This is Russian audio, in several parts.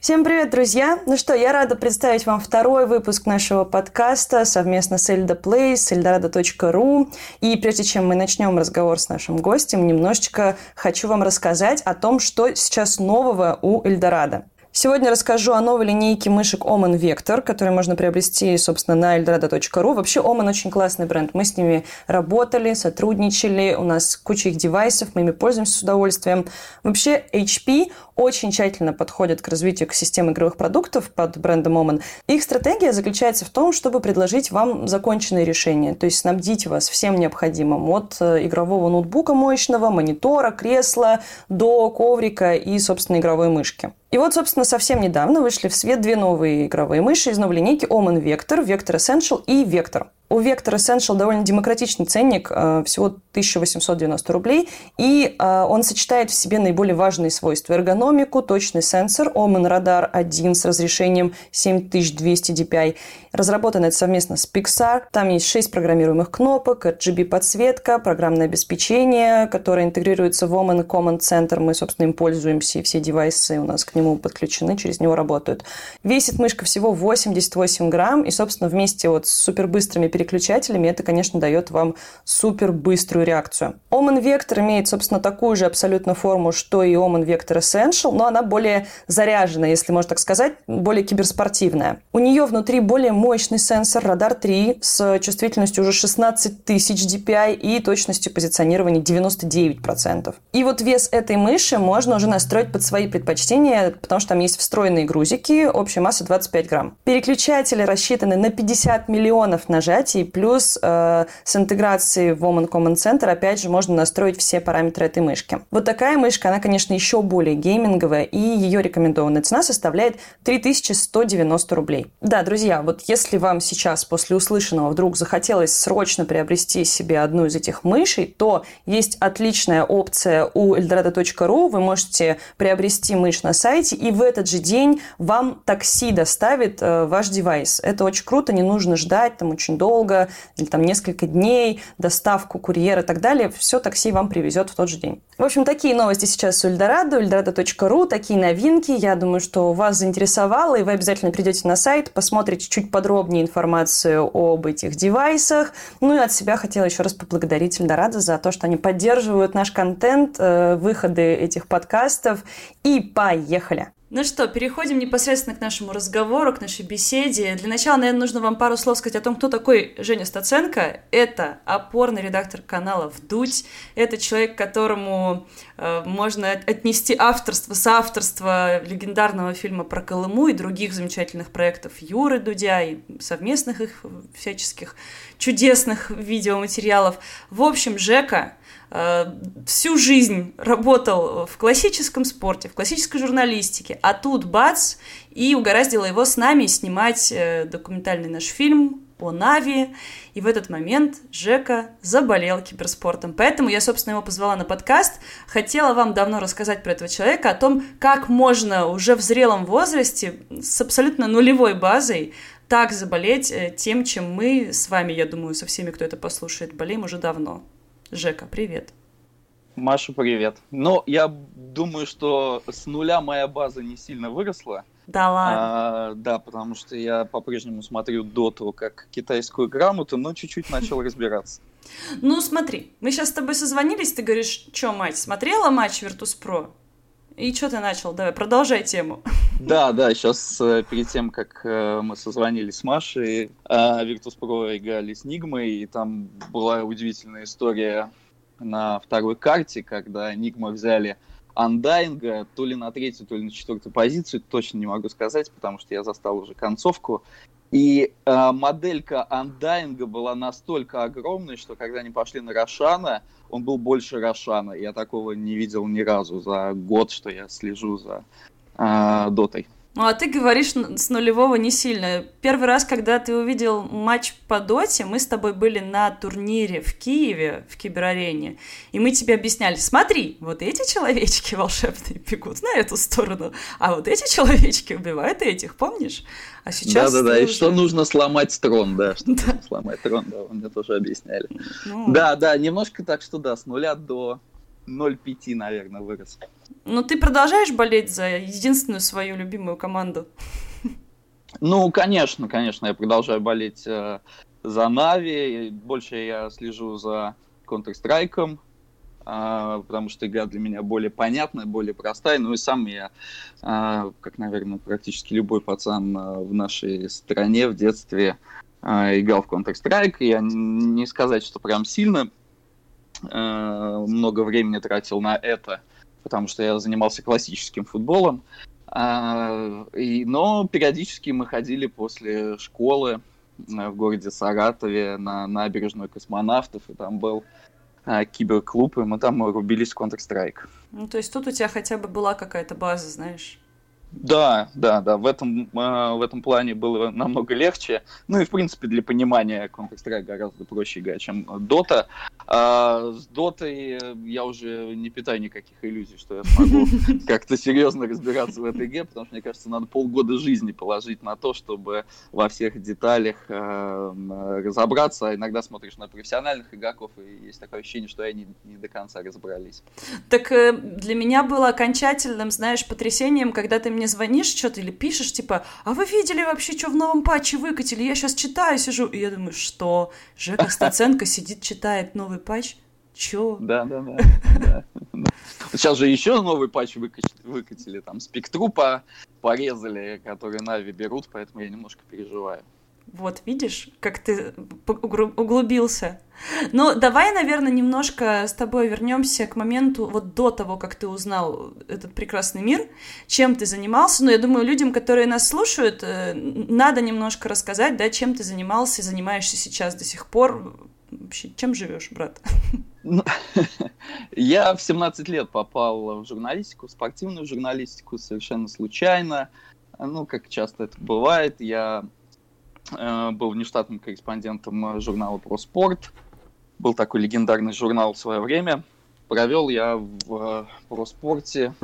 Всем привет, друзья! Ну что, я рада представить вам второй выпуск нашего подкаста совместно с Эльда Play, с. И прежде чем мы начнем разговор с нашим гостем, немножечко хочу вам рассказать о том, что сейчас нового у Эльдорадо. Сегодня расскажу о новой линейке мышек Omen Vector, которые можно приобрести, собственно, на eldorado.ru. Вообще, Omen очень классный бренд. Мы с ними работали, сотрудничали, у нас куча их девайсов, мы ими пользуемся с удовольствием. Вообще, HP очень тщательно подходит к развитию экосистемы игровых продуктов под брендом Omen. Их стратегия заключается в том, чтобы предложить вам законченные решения, то есть снабдить вас всем необходимым от э, игрового ноутбука мощного, монитора, кресла до коврика и, собственно, игровой мышки. И вот, собственно, совсем недавно вышли в свет две новые игровые мыши из новой линейки Omen Vector, Vector Essential и Vector. У Vector Essential довольно демократичный ценник, э, всего 1890 рублей, и э, он сочетает в себе наиболее важные свойства. Эргономику, точный сенсор, Omen Radar 1 с разрешением 7200 dpi. Разработан это совместно с Pixar. Там есть 6 программируемых кнопок, RGB-подсветка, программное обеспечение, которое интегрируется в Omen Command Center. Мы, собственно, им пользуемся, и все девайсы у нас к нему подключены, через него работают. Весит мышка всего 88 грамм, и, собственно, вместе вот с супербыстрыми переключателями, это, конечно, дает вам супер быструю реакцию. Omen Vector имеет, собственно, такую же абсолютно форму, что и Omen Vector Essential, но она более заряженная, если можно так сказать, более киберспортивная. У нее внутри более мощный сенсор радар 3 с чувствительностью уже 16 тысяч DPI и точностью позиционирования 99%. И вот вес этой мыши можно уже настроить под свои предпочтения, потому что там есть встроенные грузики, общая масса 25 грамм. Переключатели рассчитаны на 50 миллионов нажатий, нажатий, плюс э, с интеграцией в Woman Command Center, опять же, можно настроить все параметры этой мышки. Вот такая мышка, она, конечно, еще более гейминговая, и ее рекомендованная цена составляет 3190 рублей. Да, друзья, вот если вам сейчас после услышанного вдруг захотелось срочно приобрести себе одну из этих мышей, то есть отличная опция у eldorado.ru. Вы можете приобрести мышь на сайте, и в этот же день вам такси доставит э, ваш девайс. Это очень круто, не нужно ждать там очень долго долго, или там несколько дней, доставку курьера и так далее, все такси вам привезет в тот же день. В общем, такие новости сейчас у Эльдорадо, эльдорадо.ру, такие новинки. Я думаю, что вас заинтересовало, и вы обязательно придете на сайт, посмотрите чуть подробнее информацию об этих девайсах. Ну и от себя хотела еще раз поблагодарить Эльдорадо за то, что они поддерживают наш контент, э, выходы этих подкастов. И поехали! Ну что, переходим непосредственно к нашему разговору, к нашей беседе. Для начала, наверное, нужно вам пару слов сказать о том, кто такой Женя Стаценко. Это опорный редактор канала «Вдуть». Это человек, которому э, можно отнести авторство, соавторство легендарного фильма про Колыму и других замечательных проектов Юры Дудя и совместных их всяческих чудесных видеоматериалов. В общем, Жека всю жизнь работал в классическом спорте, в классической журналистике, а тут бац, и угораздило его с нами снимать э, документальный наш фильм по Нави, и в этот момент Жека заболел киберспортом. Поэтому я, собственно, его позвала на подкаст. Хотела вам давно рассказать про этого человека, о том, как можно уже в зрелом возрасте с абсолютно нулевой базой так заболеть э, тем, чем мы с вами, я думаю, со всеми, кто это послушает, болеем уже давно. Жека, привет. Маша, привет. Ну, я думаю, что с нуля моя база не сильно выросла. Да ладно. А, да, потому что я по-прежнему смотрю доту как китайскую грамоту, но чуть-чуть начал разбираться. Ну, смотри, мы сейчас с тобой созвонились, ты говоришь, что, мать, смотрела матч Virtus.pro? И что ты начал? Давай, продолжай тему. Да, да, сейчас э, перед тем, как э, мы созвонились с Машей, Virtus.pro играли с Нигмой, и там была удивительная история на второй карте, когда Нигма взяли Андайнга то ли на третью, то ли на четвертую позицию, точно не могу сказать, потому что я застал уже концовку. И э, моделька Андайнга была настолько огромной, что когда они пошли на Рошана, он был больше Рошана. Я такого не видел ни разу за год, что я слежу за э, Дотой. Ну, а ты говоришь с нулевого не сильно. Первый раз, когда ты увидел матч по доте, мы с тобой были на турнире в Киеве, в киберарене, и мы тебе объясняли, смотри, вот эти человечки волшебные бегут на эту сторону, а вот эти человечки убивают этих, помнишь? А сейчас... Да-да-да, уже... и что нужно сломать трон, да, что да. нужно сломать трон, да, вы мне тоже объясняли. Ну... Да, да, немножко так, что да, с нуля до 0,5, наверное, вырос. Ну, ты продолжаешь болеть за единственную свою любимую команду? Ну, конечно, конечно, я продолжаю болеть э, за Нави. Больше я слежу за Counter-Strike, э, потому что игра для меня более понятная, более простая. Ну и сам я, э, как, наверное, практически любой пацан э, в нашей стране в детстве э, играл в Counter-Strike. Я не сказать, что прям сильно много времени тратил на это, потому что я занимался классическим футболом. А, и, но периодически мы ходили после школы э, в городе Саратове на набережную космонавтов, и там был а, киберклуб, и мы там рубились в Counter-Strike. Ну, то есть тут у тебя хотя бы была какая-то база, знаешь? Да, да, да, в этом, э, в этом плане было намного легче. Ну и, в принципе, для понимания Counter-Strike гораздо проще играть, чем Dota. А с Dota я уже не питаю никаких иллюзий, что я смогу как-то серьезно разбираться в этой игре, потому что, мне кажется, надо полгода жизни положить на то, чтобы во всех деталях э, разобраться. А иногда смотришь на профессиональных игроков, и есть такое ощущение, что они не до конца разобрались. Так э, для меня было окончательным, знаешь, потрясением, когда ты мне звонишь что-то или пишешь, типа, а вы видели вообще, что в новом патче выкатили? Я сейчас читаю, сижу, и я думаю, что? Жека Стаценко сидит, читает новый патч? Чё? Да, да, да. Сейчас же еще новый патч выкатили, там спектру порезали, которые Нави берут, поэтому я немножко переживаю. Вот, видишь, как ты углубился. Ну, давай, наверное, немножко с тобой вернемся к моменту вот до того, как ты узнал этот прекрасный мир, чем ты занимался. Ну, я думаю, людям, которые нас слушают, э, надо немножко рассказать, да, чем ты занимался и занимаешься сейчас до сих пор. Вообще, чем живешь, брат? Ну, я в 17 лет попал в журналистику, в спортивную журналистику совершенно случайно. Ну, как часто это бывает, я был внештатным корреспондентом э, журнала «Про спорт». Был такой легендарный журнал в свое время. Провел я в э, «Про спорте»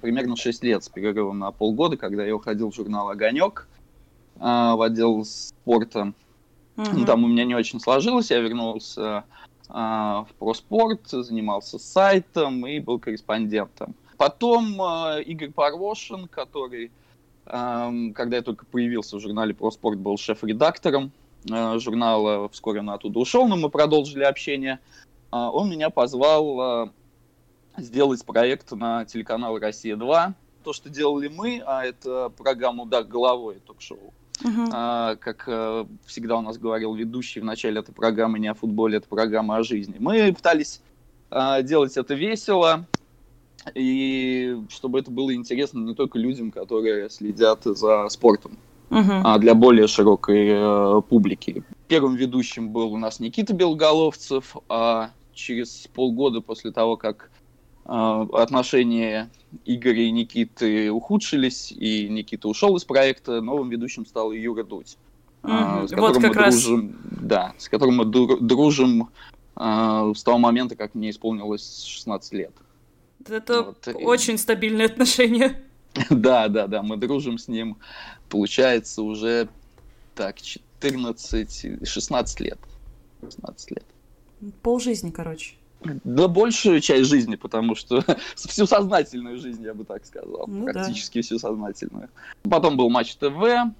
примерно 6 лет с перерывом на полгода, когда я уходил в журнал «Огонек» в отдел спорта. Ну, там у меня не очень сложилось, я вернулся в проспорт, занимался сайтом и был корреспондентом. Потом Игорь Парвошин, который когда я только появился в журнале «Про спорт», был шеф-редактором э, журнала. Вскоре он оттуда ушел, но мы продолжили общение. А, он меня позвал э, сделать проект на телеканал «Россия-2». То, что делали мы, а это программа «Удар головой», ток-шоу. Uh-huh. А, как э, всегда у нас говорил ведущий в начале этой программы не о футболе, это программа о жизни. Мы пытались а, делать это весело, и чтобы это было интересно не только людям, которые следят за спортом, uh-huh. а для более широкой э, публики. Первым ведущим был у нас Никита Белголовцев, а через полгода после того, как э, отношения Игоря и Никиты ухудшились, и Никита ушел из проекта, новым ведущим стал Юра Дудь. Mm-hmm. с которым вот как мы раз. дружим, да, с которым мы дружим э, с того момента, как мне исполнилось 16 лет. Это вот. очень стабильные отношения. Да, да, да, мы дружим с ним, получается, уже так, 14, 16 лет. 16 лет. Пол жизни, короче. Да большую часть жизни, потому что всю сознательную жизнь, я бы так сказал. Ну, практически да. всю сознательную. Потом был Матч ТВ,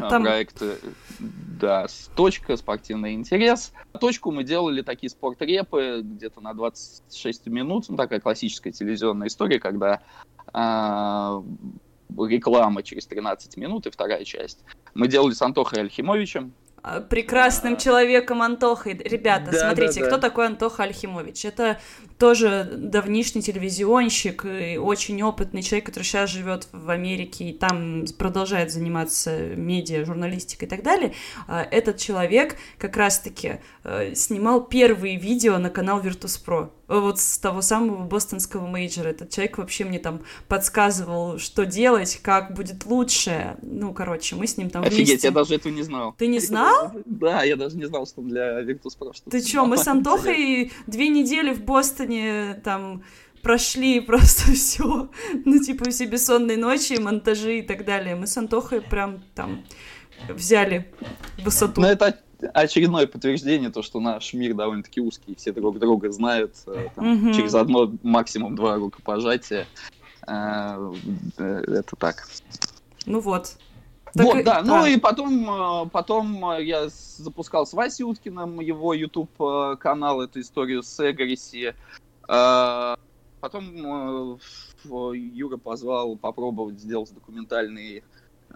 Там... проект, да, с точка, спортивный интерес. Точку мы делали такие спортрепы где-то на 26 минут, ну, такая классическая телевизионная история, когда э, реклама через 13 минут и вторая часть. Мы делали с Антохой Альхимовичем, а, прекрасным а... человеком Антохой. Ребята, да, смотрите, да, да. кто такой Антоха Альхимович? Это тоже давнишний телевизионщик и очень опытный человек, который сейчас живет в Америке и там продолжает заниматься медиа, журналистикой и так далее. А, этот человек как раз-таки э, снимал первые видео на канал Virtus.pro вот с того самого бостонского мейджора. Этот человек вообще мне там подсказывал, что делать, как будет лучше. Ну, короче, мы с ним там Офигеть, вместе... я даже этого не знал. Ты не знал? Да, я даже не знал, что для Virtus.pro. Ты чё, мы с Антохой две недели в Бостоне там прошли просто все, ну, типа, все бессонные ночи, монтажи и так далее. Мы с Антохой прям там взяли высоту. Ну, это, очередное подтверждение, то, что наш мир довольно-таки узкий, все друг друга знают, э, там, mm-hmm. через одно, максимум два рукопожатия. Э, это так. Ну вот. Так, вот, да. да. Ну и потом, потом я запускал с Васей Уткиным его YouTube канал, эту историю с Эгориси. Потом Юра позвал попробовать сделать документальный Э,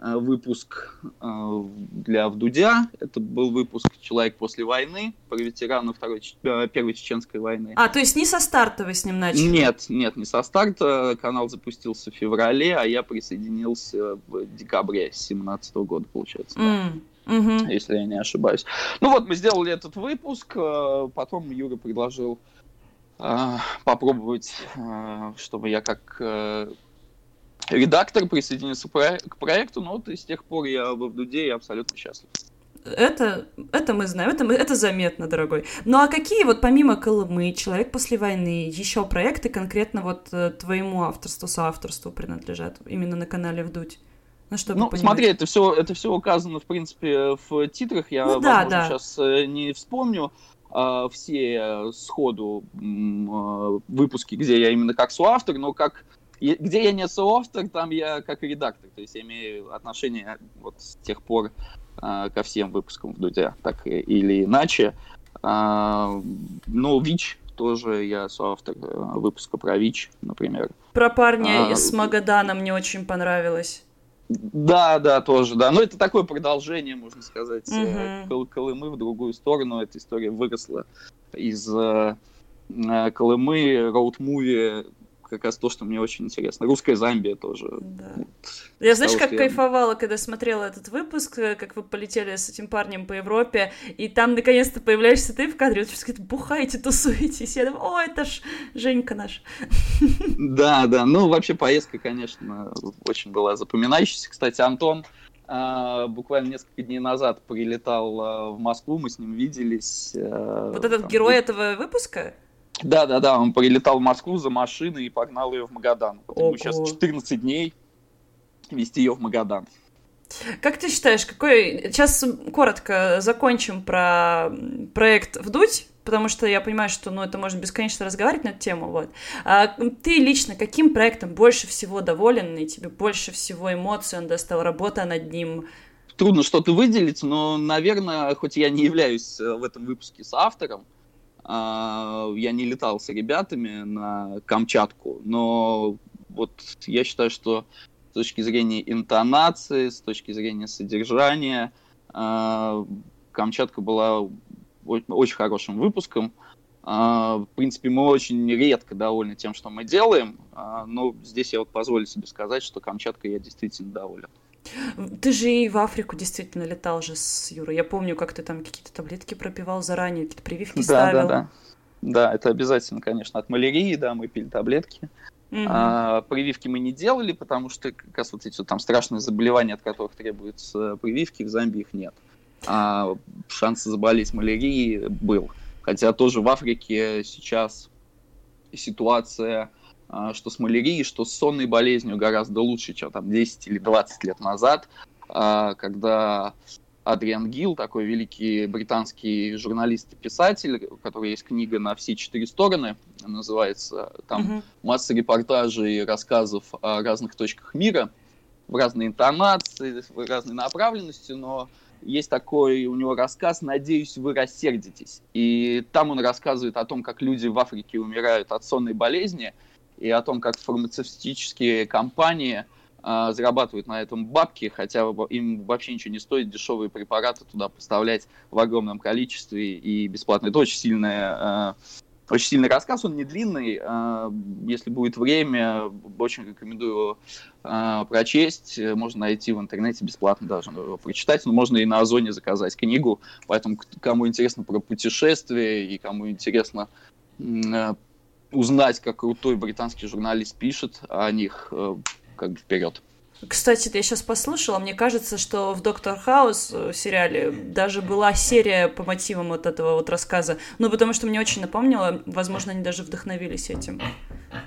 выпуск э, для Вдудя. Это был выпуск «Человек после войны» про ветерана Второй, э, Первой Чеченской войны. А, то есть не со старта вы с ним начали? Нет, нет, не со старта. Канал запустился в феврале, а я присоединился в декабре 2017 года, получается. Mm. Да. Угу. Если я не ошибаюсь. Ну вот, мы сделали этот выпуск, потом Юра предложил попробовать, чтобы я как редактор присоединился к проекту, но вот и с тех пор я в Дуде и абсолютно счастлив. Это, это мы знаем, это, это заметно, дорогой. Ну а какие вот помимо Колымы, Человек после войны, еще проекты конкретно вот э, твоему авторству, соавторству принадлежат именно на канале Вдуть? Ну, чтобы ну смотри, это все, это все указано, в принципе, в титрах. Я, ну, да, возможно, да. сейчас э, не вспомню а, все э, сходу выпуски, где я именно как соавтор, но как где я не соавтор, там я как редактор. То есть я имею отношение вот с тех пор э, ко всем выпускам в Дудя, так или иначе. Э, ну, ВИЧ тоже я соавтор э, выпуска про ВИЧ, например. Про парня а, из Магадана мне очень понравилось. Да, да, тоже, да. Но это такое продолжение, можно сказать, угу. Колымы в другую сторону. Эта история выросла из э, Колымы, роуд-муви как раз то, что мне очень интересно. Русская Замбия тоже. Да. Вот, я знаешь, как я... кайфовала, когда смотрела этот выпуск, э, как вы полетели с этим парнем по Европе, и там наконец-то появляешься ты в кадре, вот все говорят, бухайте, тусуетесь. Я думаю, о, это ж Женька наш. Да, да, ну вообще поездка, конечно, очень была запоминающаяся. Кстати, Антон Uh, буквально несколько дней назад прилетал uh, в Москву, мы с ним виделись. Uh, вот этот там, герой этого выпуска? Да, да, да, он прилетал в Москву за машиной и погнал ее в Магадан. Вот ему сейчас 14 дней вести ее в Магадан. Как ты считаешь, какой... Сейчас коротко закончим про проект «Вдуть», потому что я понимаю, что ну, это можно бесконечно разговаривать на эту тему. Вот. А ты лично каким проектом больше всего доволен, и тебе больше всего эмоций он достал, работа над ним? Трудно что-то выделить, но, наверное, хоть я не являюсь э, в этом выпуске с автором, я не летал с ребятами на Камчатку, но вот я считаю, что с точки зрения интонации, с точки зрения содержания, а, Камчатка была очень хорошим выпуском. А, в принципе, мы очень редко довольны тем, что мы делаем, но здесь я вот позволю себе сказать, что Камчатка я действительно доволен. Ты же и в Африку действительно летал же с Юрой. Я помню, как ты там какие-то таблетки пропивал заранее, какие-то прививки да, ставил. Да, да, да. это обязательно, конечно. От малярии, да, мы пили таблетки. Угу. А, прививки мы не делали, потому что как раз вот эти там страшные заболевания, от которых требуются прививки, в Замбии их нет. А шанс заболеть малярией был. Хотя тоже в Африке сейчас ситуация что с малярией, что с сонной болезнью гораздо лучше, чем там 10 или 20 лет назад, а, когда Адриан Гилл, такой великий британский журналист и писатель, у которого есть книга «На все четыре стороны», называется, там mm-hmm. масса репортажей и рассказов о разных точках мира, в разной интонации, в разной направленности, но есть такой у него рассказ «Надеюсь, вы рассердитесь». И там он рассказывает о том, как люди в Африке умирают от сонной болезни – и о том, как фармацевтические компании э, зарабатывают на этом бабки, хотя им вообще ничего не стоит дешевые препараты туда поставлять в огромном количестве и бесплатно. Это очень сильная э, очень сильный рассказ, он не длинный. Э, если будет время, очень рекомендую э, прочесть. Можно найти в интернете бесплатно даже его прочитать. Но можно и на Озоне заказать книгу. Поэтому кому интересно про путешествия и кому интересно узнать, как крутой британский журналист пишет о них, э, как бы вперед. Кстати, я сейчас послушала, мне кажется, что в Доктор Хаус э, сериале даже была серия по мотивам вот этого вот рассказа. Ну, потому что мне очень напомнило, возможно, они даже вдохновились этим.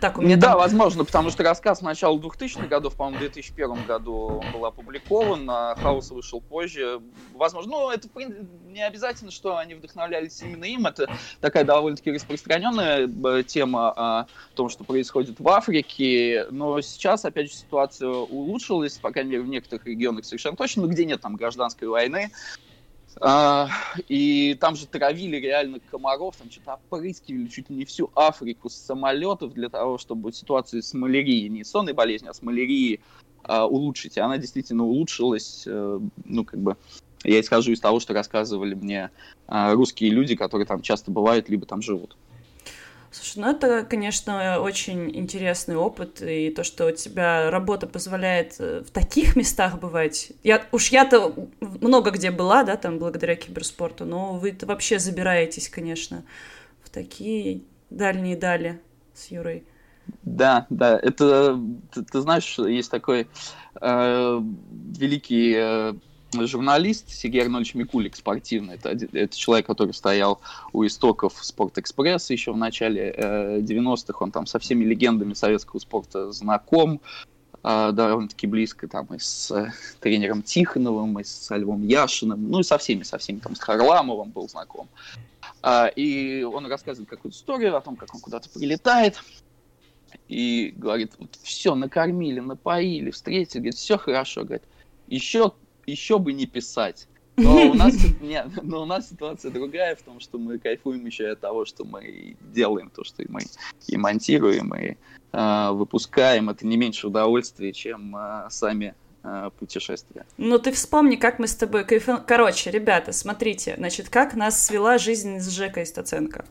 Так, у меня да, там... возможно, потому что рассказ начала 2000-х годов, по-моему, в 2001 году был опубликован, а Хаус вышел позже. Возможно, ну, это не обязательно, что они вдохновлялись именно им, это такая довольно-таки распространенная тема о том, что происходит в Африке, но сейчас, опять же, ситуация улучшилась, по крайней мере, в некоторых регионах совершенно точно, но где нет там гражданской войны, а, и там же травили реально комаров, там что-то опрыскивали чуть ли не всю Африку с самолетов для того, чтобы ситуацию с малярией, не сонной болезнью, а с малярией а, улучшить. И она действительно улучшилась, а, ну, как бы, я исхожу из того, что рассказывали мне а, русские люди, которые там часто бывают, либо там живут. Слушай, ну это, конечно, очень интересный опыт, и то, что у тебя работа позволяет э, в таких местах бывать. Я, уж я-то много где была, да, там, благодаря киберспорту, но вы вообще забираетесь, конечно, в такие дальние дали с Юрой. Да, да, это, ты, ты знаешь, есть такой э, великий э, журналист Сергей Арнольевич Микулик, спортивный. Это, это человек, который стоял у истоков Спортэкспресса еще в начале э, 90-х. Он там со всеми легендами советского спорта знаком э, довольно-таки близко там и с э, тренером Тихоновым, и с Львом Яшиным, ну и со всеми, со всеми, там с Харламовым был знаком. Э, и он рассказывает какую-то историю о том, как он куда-то прилетает, и говорит, вот все, накормили, напоили, встретили, говорит, все хорошо, говорит, еще еще бы не писать. Но у, нас, нет, но у нас ситуация другая в том, что мы кайфуем еще от того, что мы делаем, то, что мы и монтируем, и э, выпускаем. Это не меньше удовольствия, чем э, сами э. Ну, ты вспомни, как мы с тобой кайфанули. Короче, ребята, смотрите, значит, как нас свела жизнь с Жекой Стаценко.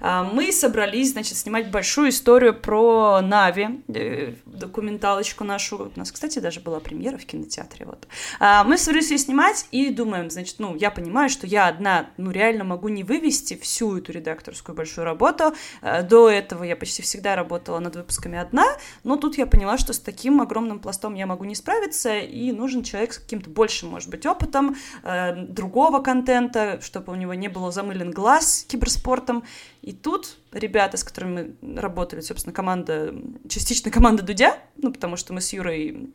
А, мы собрались, значит, снимать большую историю про Нави, э, документалочку нашу. У нас, кстати, даже была премьера в кинотеатре, вот. А, мы собрались ее снимать и думаем, значит, ну, я понимаю, что я одна, ну, реально могу не вывести всю эту редакторскую большую работу. А, до этого я почти всегда работала над выпусками одна, но тут я поняла, что с таким огромным пластом я могу не справиться, и нужен человек с каким-то большим, может быть, опытом э, другого контента, чтобы у него не было замылен глаз киберспортом. И тут ребята, с которыми мы работали, собственно, команда, частично команда Дудя, ну, потому что мы с Юрой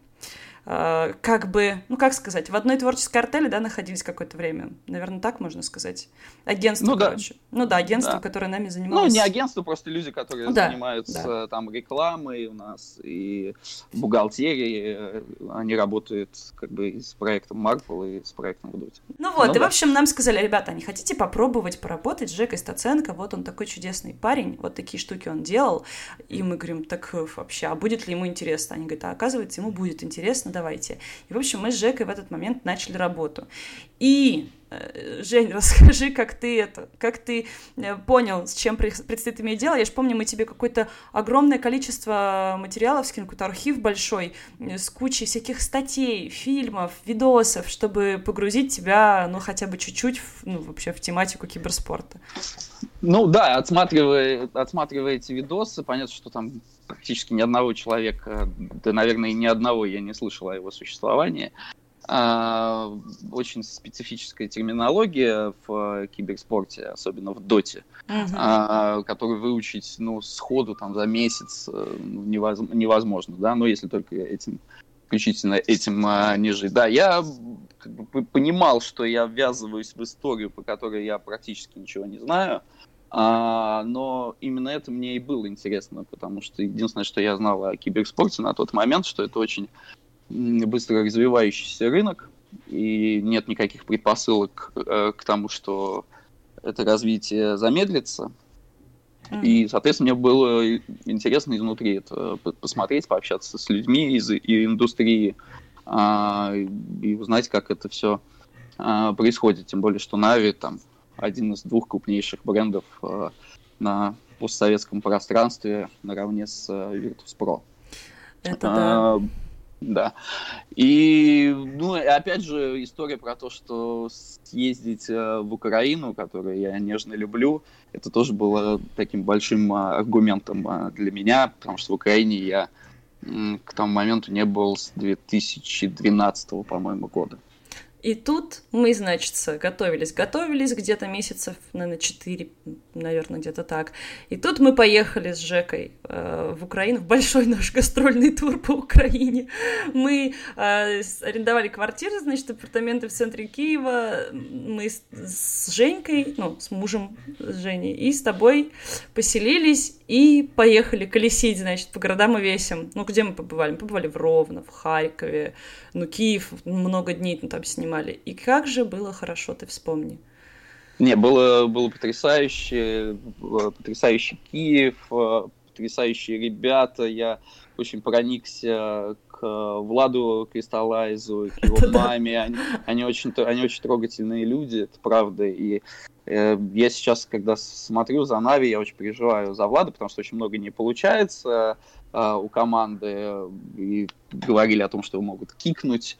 Э, как бы, ну как сказать, в одной творческой артели, да, находились какое-то время. Наверное, так можно сказать. Агентство, ну, короче. Да. Ну да, агентство, да. которое нами занималось. Ну, не агентство, просто люди, которые да. занимаются да. там рекламой у нас и бухгалтерией. Они работают как бы с проектом Marvel и с проектом Вдуть. Ну вот, ну, и да. в общем нам сказали, ребята, не хотите попробовать поработать с Жекой Стаценко? Вот он такой чудесный парень, вот такие штуки он делал. И мы говорим, так э, вообще, а будет ли ему интересно? Они говорят, а оказывается, ему будет интересно, давайте. И, в общем, мы с Жекой в этот момент начали работу. И Жень, расскажи, как ты это, как ты э, понял, с чем предстоит иметь дело. Я же помню, мы тебе какое-то огромное количество материалов скинули, какой-то архив большой, э, с кучей всяких статей, фильмов, видосов, чтобы погрузить тебя, ну, хотя бы чуть-чуть, ну, вообще в тематику киберспорта. Ну, да, отсматривая, отсматривая эти видосы, понятно, что там практически ни одного человека, да, наверное, ни одного я не слышал о его существовании. А, очень специфическая терминология в киберспорте, особенно в доте, uh-huh. которую выучить ну, сходу там, за месяц э, ну, невозможно, да, но если только этим исключительно этим а, не жить. Да, я как бы, понимал, что я ввязываюсь в историю, по которой я практически ничего не знаю, а, но именно это мне и было интересно, потому что единственное, что я знал о киберспорте на тот момент, что это очень быстро развивающийся рынок, и нет никаких предпосылок э, к тому, что это развитие замедлится. И, соответственно, мне было интересно изнутри это посмотреть, пообщаться с людьми из, из индустрии а, и узнать, как это все а, происходит. Тем более, что Нави там один из двух крупнейших брендов э, на постсоветском пространстве наравне с э, Virtus.pro. Это да. Да. И, ну, опять же, история про то, что съездить э, в Украину, которую я нежно люблю, это тоже было таким большим аргументом для меня, потому что в Украине я к тому моменту не был с 2012, по-моему, года. И тут мы, значит, готовились, готовились где-то месяцев, наверное, 4, наверное, где-то так. И тут мы поехали с Жекой э, в Украину, в большой наш гастрольный тур по Украине. Мы э, арендовали квартиры, значит, апартаменты в центре Киева. Мы с, с Женькой, ну, с мужем с Женей, и с тобой поселились и поехали колесить, значит, по городам и весям. Ну, где мы побывали? Мы побывали в Ровно, в Харькове, ну, Киев, много дней ну, там снимали. И как же было хорошо, ты вспомни. Не, было, было потрясающе, потрясающий Киев, э, потрясающие ребята. Я очень проникся к Владу Кристаллайзу, к его маме. Они, они, очень, они очень трогательные люди, это правда. И э, я сейчас, когда смотрю за Нави, я очень переживаю за Влада, потому что очень много не получается. А, у команды и говорили о том, что его могут кикнуть.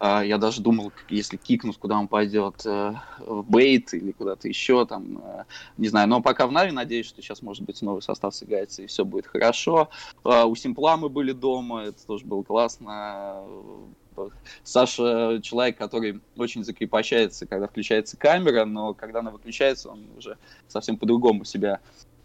А, я даже думал, если кикнут, куда он пойдет, э, в Бейт или куда-то еще, там, э, не знаю. Но пока в Нави, надеюсь, что сейчас, может быть, новый состав сыграется и все будет хорошо. У Симпла мы были дома, это тоже было классно. Саша человек, который очень закрепощается, когда включается камера, но когда она выключается, он уже совсем по-другому себя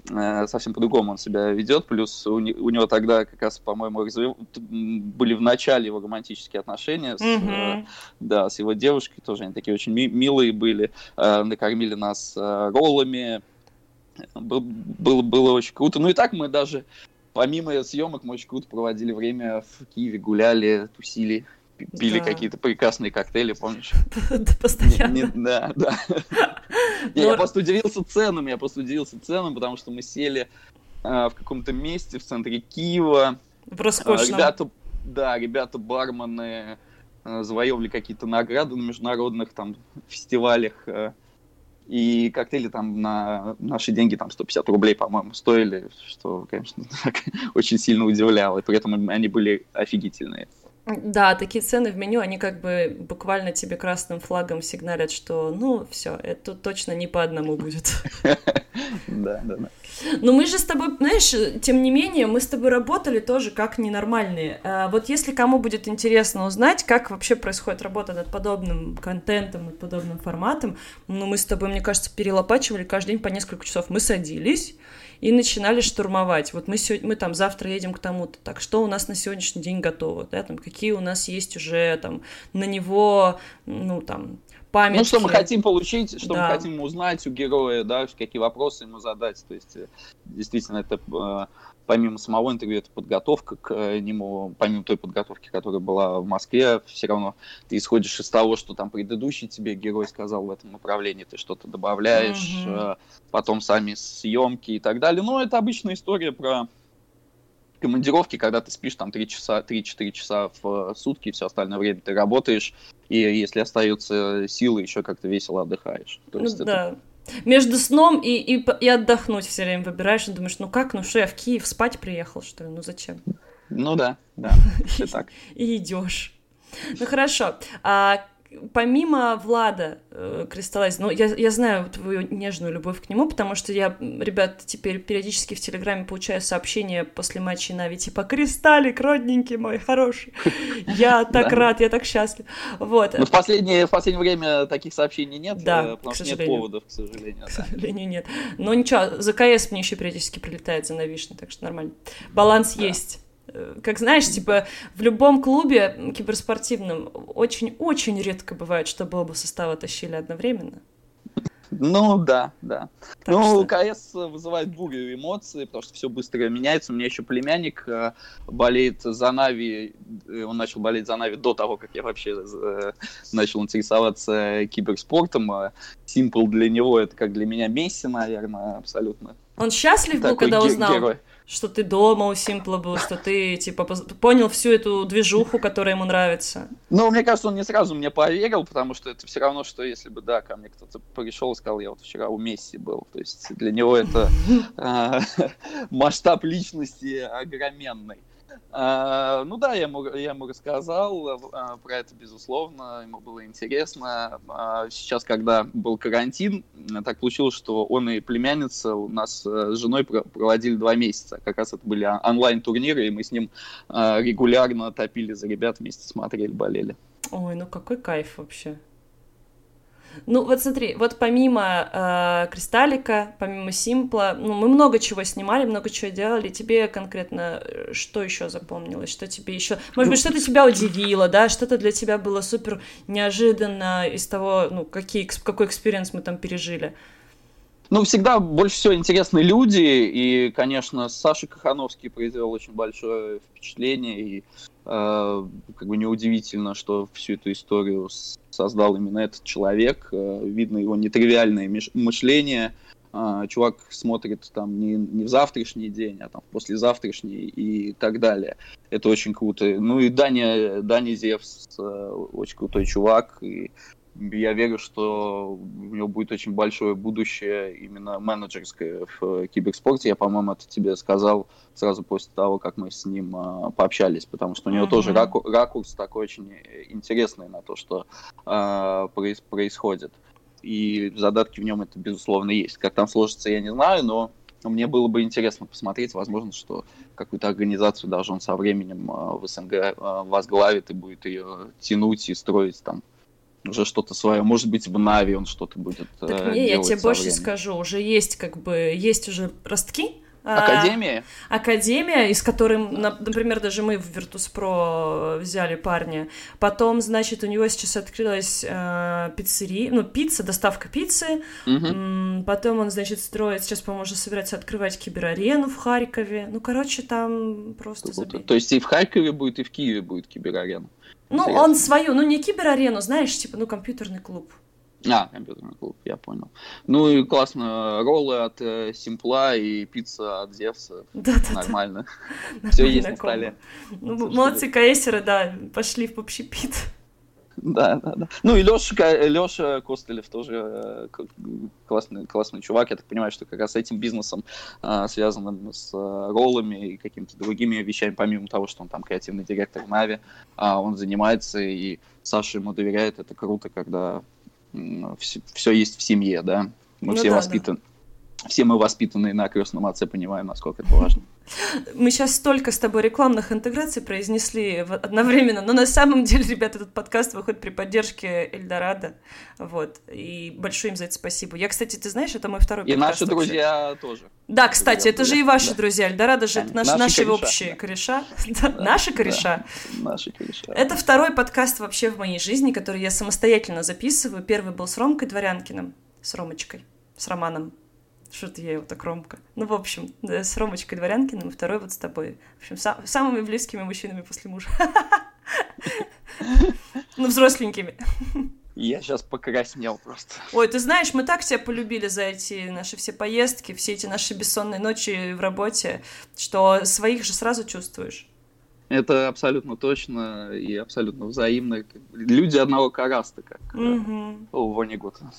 Э, совсем по-другому он себя ведет. Плюс у, не, у него тогда как раз, по-моему, развив... были в начале его романтические отношения с, mm-hmm. э, да, с его девушкой. Тоже они такие очень ми- милые были. Э, накормили нас э, роллами. Был, было, было очень круто. Ну и так мы даже, помимо съемок, мы очень круто проводили время в Киеве, гуляли, тусили пили да. какие-то прекрасные коктейли, помнишь? Да, постоянно. Да, да. Я просто удивился ценам, я просто удивился ценам, потому что мы сели а, в каком-то месте в центре Киева. В роскошном. Ребята, да, ребята бармены а, завоевали какие-то награды на международных там фестивалях. А, и коктейли там на наши деньги там 150 рублей, по-моему, стоили, что, конечно, очень сильно удивляло. И при этом они были офигительные. Да, такие цены в меню, они как бы буквально тебе красным флагом сигналят, что ну все, это точно не по одному будет. Да, да, да. Но мы же с тобой, знаешь, тем не менее, мы с тобой работали тоже как ненормальные. А вот если кому будет интересно узнать, как вообще происходит работа над подобным контентом, над подобным форматом, ну мы с тобой, мне кажется, перелопачивали каждый день по несколько часов. Мы садились, и начинали штурмовать. Вот мы, сегодня, мы там завтра едем к тому-то, так что у нас на сегодняшний день готово, да, там какие у нас есть уже там на него, ну там памятки. Ну, что мы хотим получить, что да. мы хотим узнать у героя, да, какие вопросы ему задать. То есть, э, действительно, это э, помимо самого интервью, это подготовка к э, нему, помимо той подготовки, которая была в Москве, все равно ты исходишь из того, что там предыдущий тебе герой сказал в этом направлении, ты что-то добавляешь, mm-hmm. потом сами съемки и так далее. Но это обычная история про командировки, когда ты спишь там 3 часа, 3-4 часа в сутки, все остальное время ты работаешь, и если остаются силы, еще как-то весело отдыхаешь. То есть ну, это... Между сном и, и, и отдохнуть все время выбираешь и думаешь, ну как, ну что, я в Киев спать приехал, что ли, ну зачем? Ну да, да, все так. И идешь. Ну хорошо. А помимо Влада э, Кристаллайз, ну, я, я знаю твою нежную любовь к нему, потому что я, ребят, теперь периодически в Телеграме получаю сообщения после матча Нави, типа, Кристаллик, родненький мой, хороший, я так рад, я так счастлив, вот. Ну, в последнее, в последнее время таких сообщений нет, да, э, потому что нет поводов, к сожалению. К сожалению, нет. Но ничего, за КС мне еще периодически прилетает за Навишный, так что нормально. Баланс есть. Э, как знаешь, типа в любом клубе киберспортивном очень-очень редко бывает, чтобы оба состава тащили одновременно. Ну да, да. Так ну, что... КС вызывает бурю эмоций, потому что все быстро меняется. У меня еще племянник э, болеет за Нави. Э, он начал болеть за Нави до того, как я вообще э, начал интересоваться киберспортом. Симпл для него это как для меня Месси, наверное, абсолютно. Он счастлив был, когда узнал? Герой что ты дома у Симпла был, что ты, типа, понял всю эту движуху, которая ему нравится? Ну, мне кажется, он не сразу мне поверил, потому что это все равно, что если бы, да, ко мне кто-то пришел и сказал, я вот вчера у Месси был. То есть для него это а, масштаб личности огроменный. А, ну да, я ему, я ему рассказал а, про это, безусловно, ему было интересно. А, сейчас, когда был карантин, так получилось, что он и племянница у нас э, с женой проводили два месяца. Как раз это были онлайн-турниры, и мы с ним регулярно топили за ребят, вместе смотрели, болели. Ой, ну какой кайф вообще. Ну, вот смотри, вот помимо э, Кристаллика, помимо Симпла, ну, мы много чего снимали, много чего делали. Тебе конкретно э, что еще запомнилось? Что тебе еще... Может быть, что-то тебя удивило, да? Что-то для тебя было супер неожиданно из того, ну, какие, какой experience мы там пережили? Ну, всегда больше всего интересны люди, и, конечно, Саша Кахановский произвел очень большое впечатление, и э, как бы неудивительно, что всю эту историю создал именно этот человек. Э, видно его нетривиальное мышление. Э, чувак смотрит там не, не в завтрашний день, а там в послезавтрашний и так далее. Это очень круто. Ну и Даня, Даня Зевс э, очень крутой чувак, и я верю, что у него будет очень большое будущее именно менеджерское в киберспорте. Я, по-моему, это тебе сказал сразу после того, как мы с ним э, пообщались, потому что у него mm-hmm. тоже раку- ракурс такой очень интересный на то, что э, проис- происходит. И задатки в нем это, безусловно, есть. Как там сложится, я не знаю, но мне было бы интересно посмотреть, возможно, что какую-то организацию даже он со временем э, в СНГ э, возглавит и будет ее тянуть и строить там уже что-то свое. Может быть, в Нави он что-то будет так э, не, я тебе больше временем. скажу, уже есть как бы, есть уже ростки, а, Академия? А, академия, из которой, например, даже мы в Virtus.pro взяли парня. Потом, значит, у него сейчас открылась э, пиццерия, ну, пицца, доставка пиццы. Угу. Потом он, значит, строит, сейчас, по-моему, уже собирается открывать киберарену в Харькове. Ну, короче, там просто... То, то есть и в Харькове будет, и в Киеве будет киберарена? Ну, он свою, ну не киберарену, знаешь, типа, ну, компьютерный клуб. А, компьютерный клуб, я понял. Ну и классно, роллы от э, Симпла и пицца от Зевса. Да, да, Нормально. Все есть на столе. Ну, молодцы, каэсеры, да, пошли в общепит. Да, да, да. Ну и Леша, Леша Костылев тоже э, классный, классный чувак. Я так понимаю, что как раз с этим бизнесом, э, связанным с э, роллами и какими-то другими вещами, помимо того, что он там креативный директор Нави, он занимается, и Саша ему доверяет. Это круто, когда все, все есть в семье, да. Мы ну все да, воспитаны. Да все мы воспитанные на крестном отце понимаем, насколько это важно. Мы сейчас столько с тобой рекламных интеграций произнесли одновременно, но на самом деле, ребята, этот подкаст выходит при поддержке Эльдорадо, вот, и большое им за это спасибо. Я, кстати, ты знаешь, это мой второй подкаст. И наши вообще. друзья тоже. Да, кстати, это же и ваши да. друзья. Эльдорадо же это наши, наши кореша, общие да. кореша. Да, наши кореша. Наши кореша. Это второй подкаст вообще в моей жизни, который я самостоятельно записываю. Первый был с Ромкой Дворянкиным, с Ромочкой, с Романом что-то я его так громко. Ну, в общем, да, с Ромочкой Дворянкиным, и второй вот с тобой. В общем, сам, самыми близкими мужчинами после мужа. Ну, взросленькими. Я сейчас покраснел просто. Ой, ты знаешь, мы так тебя полюбили за эти наши все поездки, все эти наши бессонные ночи в работе, что своих же сразу чувствуешь. Это абсолютно точно и абсолютно взаимно. Люди одного караста, как угу. у Вонигута.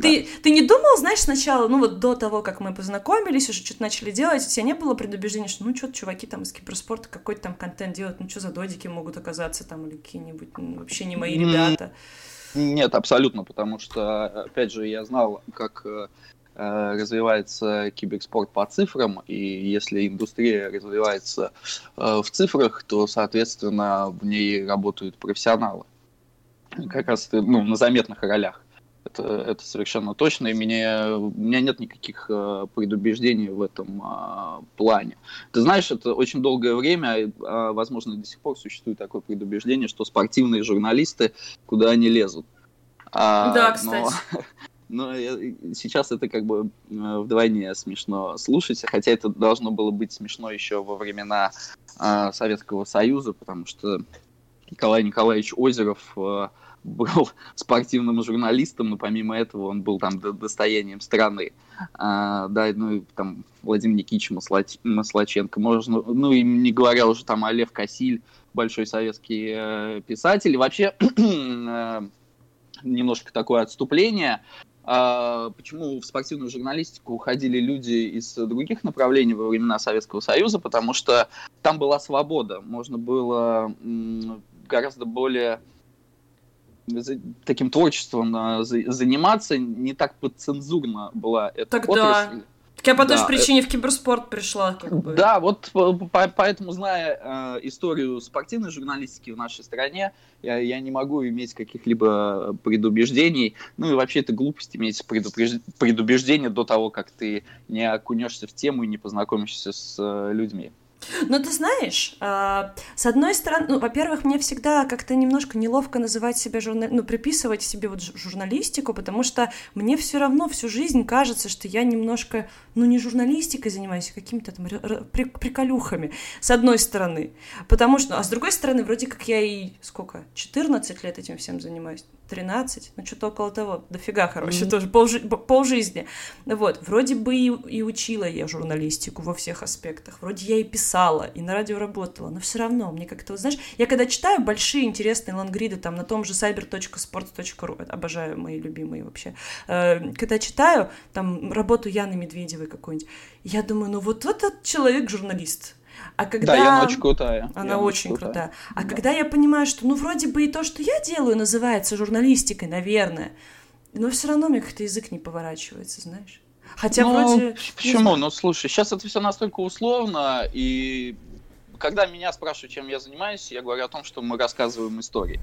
Ты, ты не думал, знаешь, сначала, ну вот до того, как мы познакомились, уже что-то начали делать, у тебя не было предубеждения, что ну что-то чуваки там из киберспорта какой-то там контент делают, ну что за додики могут оказаться там или какие-нибудь, ну, вообще не мои ребята. Нет, абсолютно, потому что, опять же, я знал, как э, э, развивается киберспорт по цифрам, и если индустрия развивается э, в цифрах, то, соответственно, в ней работают профессионалы. Как раз ну, на заметных ролях. Это, это совершенно точно, и мне, у меня нет никаких э, предубеждений в этом э, плане. Ты знаешь, это очень долгое время, э, возможно, до сих пор существует такое предубеждение, что спортивные журналисты, куда они лезут. А, да, кстати. Но, но сейчас это как бы э, вдвойне смешно слушать, хотя это должно было быть смешно еще во времена э, Советского Союза, потому что Николай Николаевич Озеров э, был спортивным журналистом, но помимо этого он был там достоянием страны. А, да, ну и там Владимир Никитич Маслач... Маслаченко, можно, ну и не говоря уже там о Лев Косиль, большой советский э, писатель. И вообще э, немножко такое отступление. А, почему в спортивную журналистику уходили люди из других направлений во времена Советского Союза? Потому что там была свобода, можно было гораздо более таким творчеством заниматься, не так подцензурно была эта Тогда... отрасль. Так я по той же причине в киберспорт пришла. Как бы. Да, вот поэтому, зная э, историю спортивной журналистики в нашей стране, я, я не могу иметь каких-либо предубеждений. Ну и вообще это глупость иметь предупреж... предубеждение до того, как ты не окунешься в тему и не познакомишься с э, людьми. Ну, ты знаешь, э, с одной стороны, ну, во-первых, мне всегда как-то немножко неловко называть себя журнал, ну, приписывать себе вот журналистику, потому что мне все равно всю жизнь кажется, что я немножко, ну, не журналистикой занимаюсь, а какими-то там приколюхами, с одной стороны. Потому что, а с другой стороны, вроде как я и, сколько, 14 лет этим всем занимаюсь. 13, ну что-то около того, дофига, короче, mm-hmm. тоже полжи- полжизни. Вот, вроде бы и, и учила я журналистику во всех аспектах, вроде я и писала, и на радио работала, но все равно мне как-то, вот, знаешь, я когда читаю большие интересные лангриды там на том же cyber.sports.ru, обожаю мои любимые вообще, э, когда читаю там работу Яны Медведевой какой-нибудь, я думаю, ну вот этот человек журналист, а когда... Да, Яна очень крутая. Она Яна очень крутая. крутая. А да. когда я понимаю, что, ну, вроде бы и то, что я делаю, называется журналистикой, наверное, но все равно мне как-то язык не поворачивается, знаешь. Хотя ну, вроде... Почему? Ну, слушай, сейчас это все настолько условно, и когда меня спрашивают, чем я занимаюсь, я говорю о том, что мы рассказываем истории.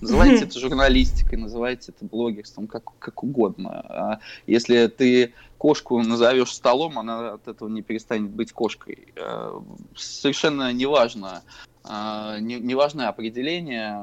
Называйте это журналистикой, называйте это блогерством, как, как угодно. А если ты кошку назовешь столом, она от этого не перестанет быть кошкой. Э, совершенно неважно, э, не, не важно определение,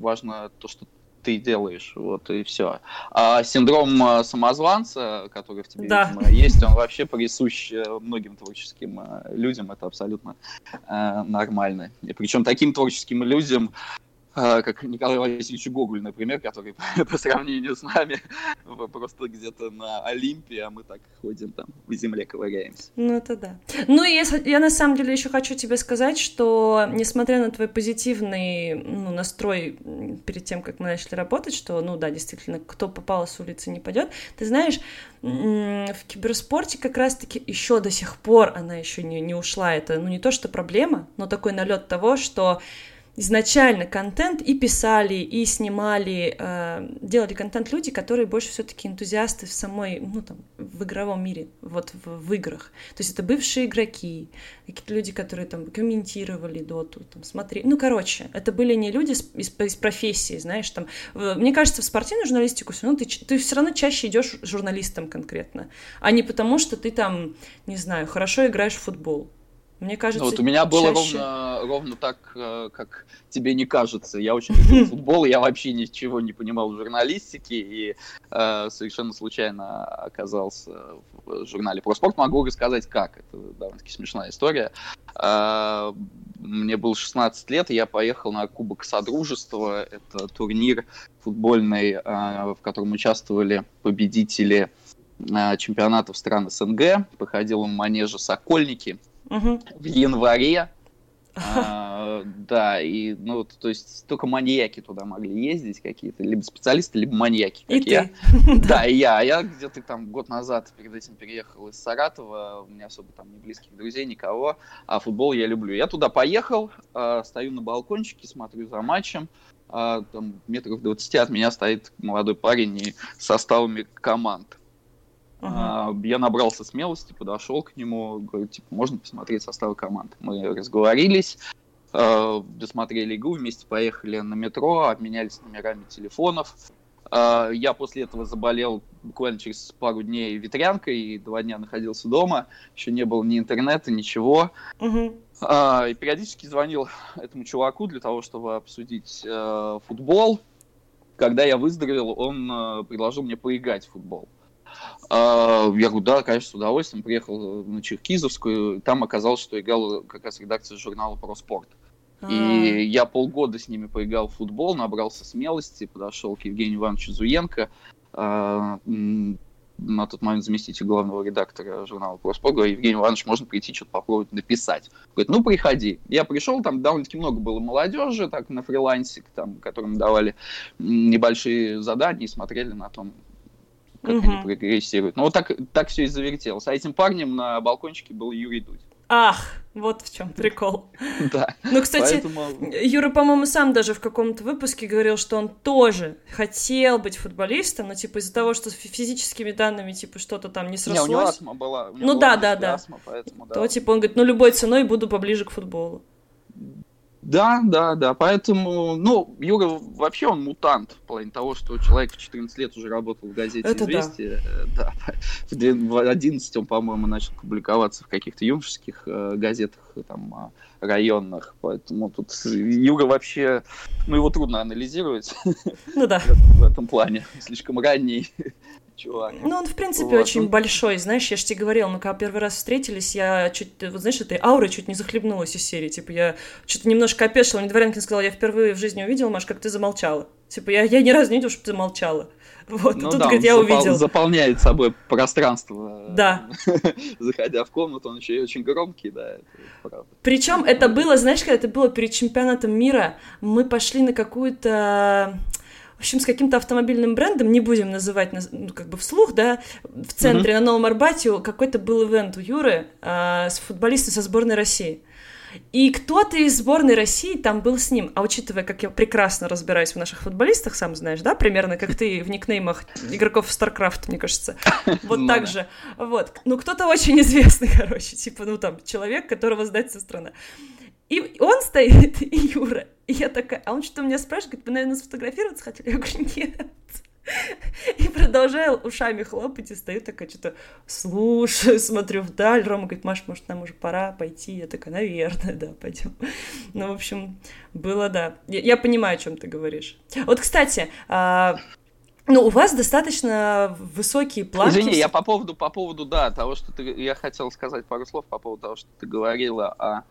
важно то, что ты делаешь, вот и все. А синдром э, самозванца, который в тебе да. есть, он вообще присущ многим творческим людям, это абсолютно э, нормально. И причем таким творческим людям, а, как Николай Васильевич Гоголь, например, который по сравнению с нами просто где-то на Олимпе, а мы так ходим там в земле ковыряемся. Ну, это да. Ну, и я, я на самом деле еще хочу тебе сказать, что несмотря на твой позитивный ну, настрой перед тем, как мы начали работать, что, ну да, действительно, кто попал с улицы не пойдет, ты знаешь, в киберспорте как раз-таки еще до сих пор она еще не, не ушла. Это, ну, не то, что проблема, но такой налет того, что изначально контент и писали, и снимали, э, делали контент люди, которые больше все-таки энтузиасты в самой, ну там, в игровом мире, вот в, в играх. То есть это бывшие игроки, какие-то люди, которые там комментировали доту, там, смотрели. Ну, короче, это были не люди из, из, профессии, знаешь, там. Мне кажется, в спортивную журналистику все равно ты, ты все равно чаще идешь журналистом конкретно, а не потому, что ты там, не знаю, хорошо играешь в футбол. Мне кажется, ну, вот у меня было чаще... ровно, ровно так, э, как тебе не кажется. Я очень любил футбол, я вообще ничего не понимал в журналистике и э, совершенно случайно оказался в журнале про спорт. Могу рассказать, как. Это довольно-таки смешная история. Э, мне было 16 лет, и я поехал на Кубок Содружества. Это турнир футбольный, э, в котором участвовали победители э, чемпионатов стран СНГ. Проходил он в манеже «Сокольники» в январе. А, да, и, ну, то есть только маньяки туда могли ездить какие-то, либо специалисты, либо маньяки, как и я. Да, и я. А я где-то там год назад перед этим переехал из Саратова, у меня особо там не близких друзей, никого, а футбол я люблю. Я туда поехал, э, стою на балкончике, смотрю за матчем, э, там метров 20 от меня стоит молодой парень и составами команд. Uh-huh. Я набрался смелости, подошел к нему, говорю, типа, можно посмотреть состав команд. Мы разговорились, а, досмотрели игру, вместе поехали на метро, обменялись номерами телефонов. А, я после этого заболел буквально через пару дней ветрянкой, и два дня находился дома, еще не было ни интернета, ничего. Uh-huh. И периодически звонил этому чуваку для того, чтобы обсудить э, футбол. Когда я выздоровел, он э, предложил мне поиграть в футбол. Я говорю, да, конечно, с удовольствием. Приехал на Черкизовскую, там оказалось, что играл как раз редакция журнала «Про спорт». И а. я полгода с ними поиграл в футбол, набрался смелости, подошел к Евгению Ивановичу Зуенко, а, на тот момент заместитель главного редактора журнала «Про спорт», говорю, Евгений Иванович, можно прийти, что-то попробовать написать. Говорит, ну, приходи. Я пришел, там довольно-таки много было молодежи, так, на фрилансе, там, которым давали небольшие задания и смотрели на том, как угу. они прогрессируют. Ну, вот так, так все и завертелось. А этим парнем на балкончике был Юрий Дудь. Ах, вот в чем прикол. Да. Ну, кстати, Поэтому... Юра, по-моему, сам даже в каком-то выпуске говорил, что он тоже хотел быть футболистом, но типа из-за того, что с физическими данными типа что-то там не срослось. Не, у него астма была. У него ну была да, да, да. Астма, поэтому, да. То типа он говорит, ну любой ценой буду поближе к футболу. Да, да, да, поэтому, ну, Юра вообще он мутант в плане того, что человек в 14 лет уже работал в газете Это «Известия». Да. да. В 11 он, по-моему, начал публиковаться в каких-то юношеских э, газетах там э, районных, поэтому тут Юра вообще, ну, его трудно анализировать. Ну да. В этом плане. Слишком ранний чувак. Ну, он, в принципе, вот. очень большой, знаешь, я же тебе говорила, мы когда первый раз встретились, я чуть, вот знаешь, этой аурой чуть не захлебнулась из серии, типа, я что-то немножко опешила, мне Дворянкин сказала, я впервые в жизни увидела, Маш, как ты замолчала. Типа, я, я ни разу не видела, чтобы ты молчала. Вот, ну, тут, да, говорит, я запол- увидел. заполняет собой пространство. Да. Заходя в комнату, он еще и очень громкий, да, это правда. Причем это было, знаешь, когда это было перед чемпионатом мира, мы пошли на какую-то общем, с каким-то автомобильным брендом, не будем называть ну, как бы вслух, да, в центре mm-hmm. на Новом Арбате какой-то был ивент у Юры э, с футболистом со сборной России. И кто-то из сборной России там был с ним. А учитывая, как я прекрасно разбираюсь в наших футболистах, сам знаешь, да, примерно как ты в никнеймах игроков StarCraft, мне кажется. Вот ну так же. Вот. Ну, кто-то очень известный, короче, типа, ну, там, человек, которого знает вся страна. И он стоит, и Юра. И я такая, а он что-то меня спрашивает, говорит, вы, наверное, сфотографироваться хотели? Я говорю, нет. И продолжаю ушами хлопать, и стою такая, что-то слушаю, смотрю вдаль. Рома говорит, Маш, может, нам уже пора пойти? Я такая, наверное, да, пойдем. Ну, в общем, было, да. Я, я понимаю, о чем ты говоришь. Вот, кстати, а, ну, у вас достаточно высокие планки. Извини, я по поводу, по поводу, да, того, что ты... Я хотел сказать пару слов по поводу того, что ты говорила о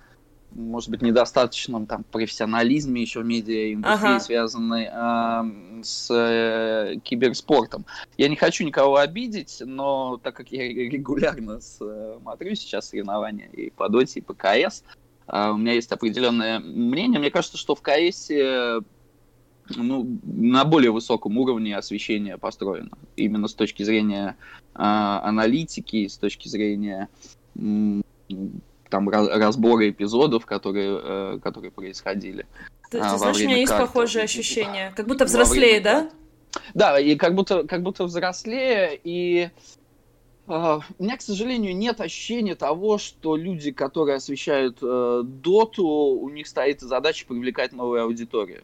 может быть, недостаточном там профессионализме еще в медиаиндустрии, ага. связанной э, с э, киберспортом. Я не хочу никого обидеть, но так как я регулярно смотрю сейчас соревнования и по Доте, и по КС, э, у меня есть определенное мнение. Мне кажется, что в КС ну, на более высоком уровне освещения построено. Именно с точки зрения э, аналитики, с точки зрения там разборы эпизодов, которые, э, которые происходили. Ты, ты знаешь, у меня есть карты. похожее ощущение, как будто взрослее, да? Да, и как будто, как будто взрослее, и Uh, у меня, к сожалению, нет ощущения того, что люди, которые освещают uh, доту, у них стоит задача привлекать новую аудиторию.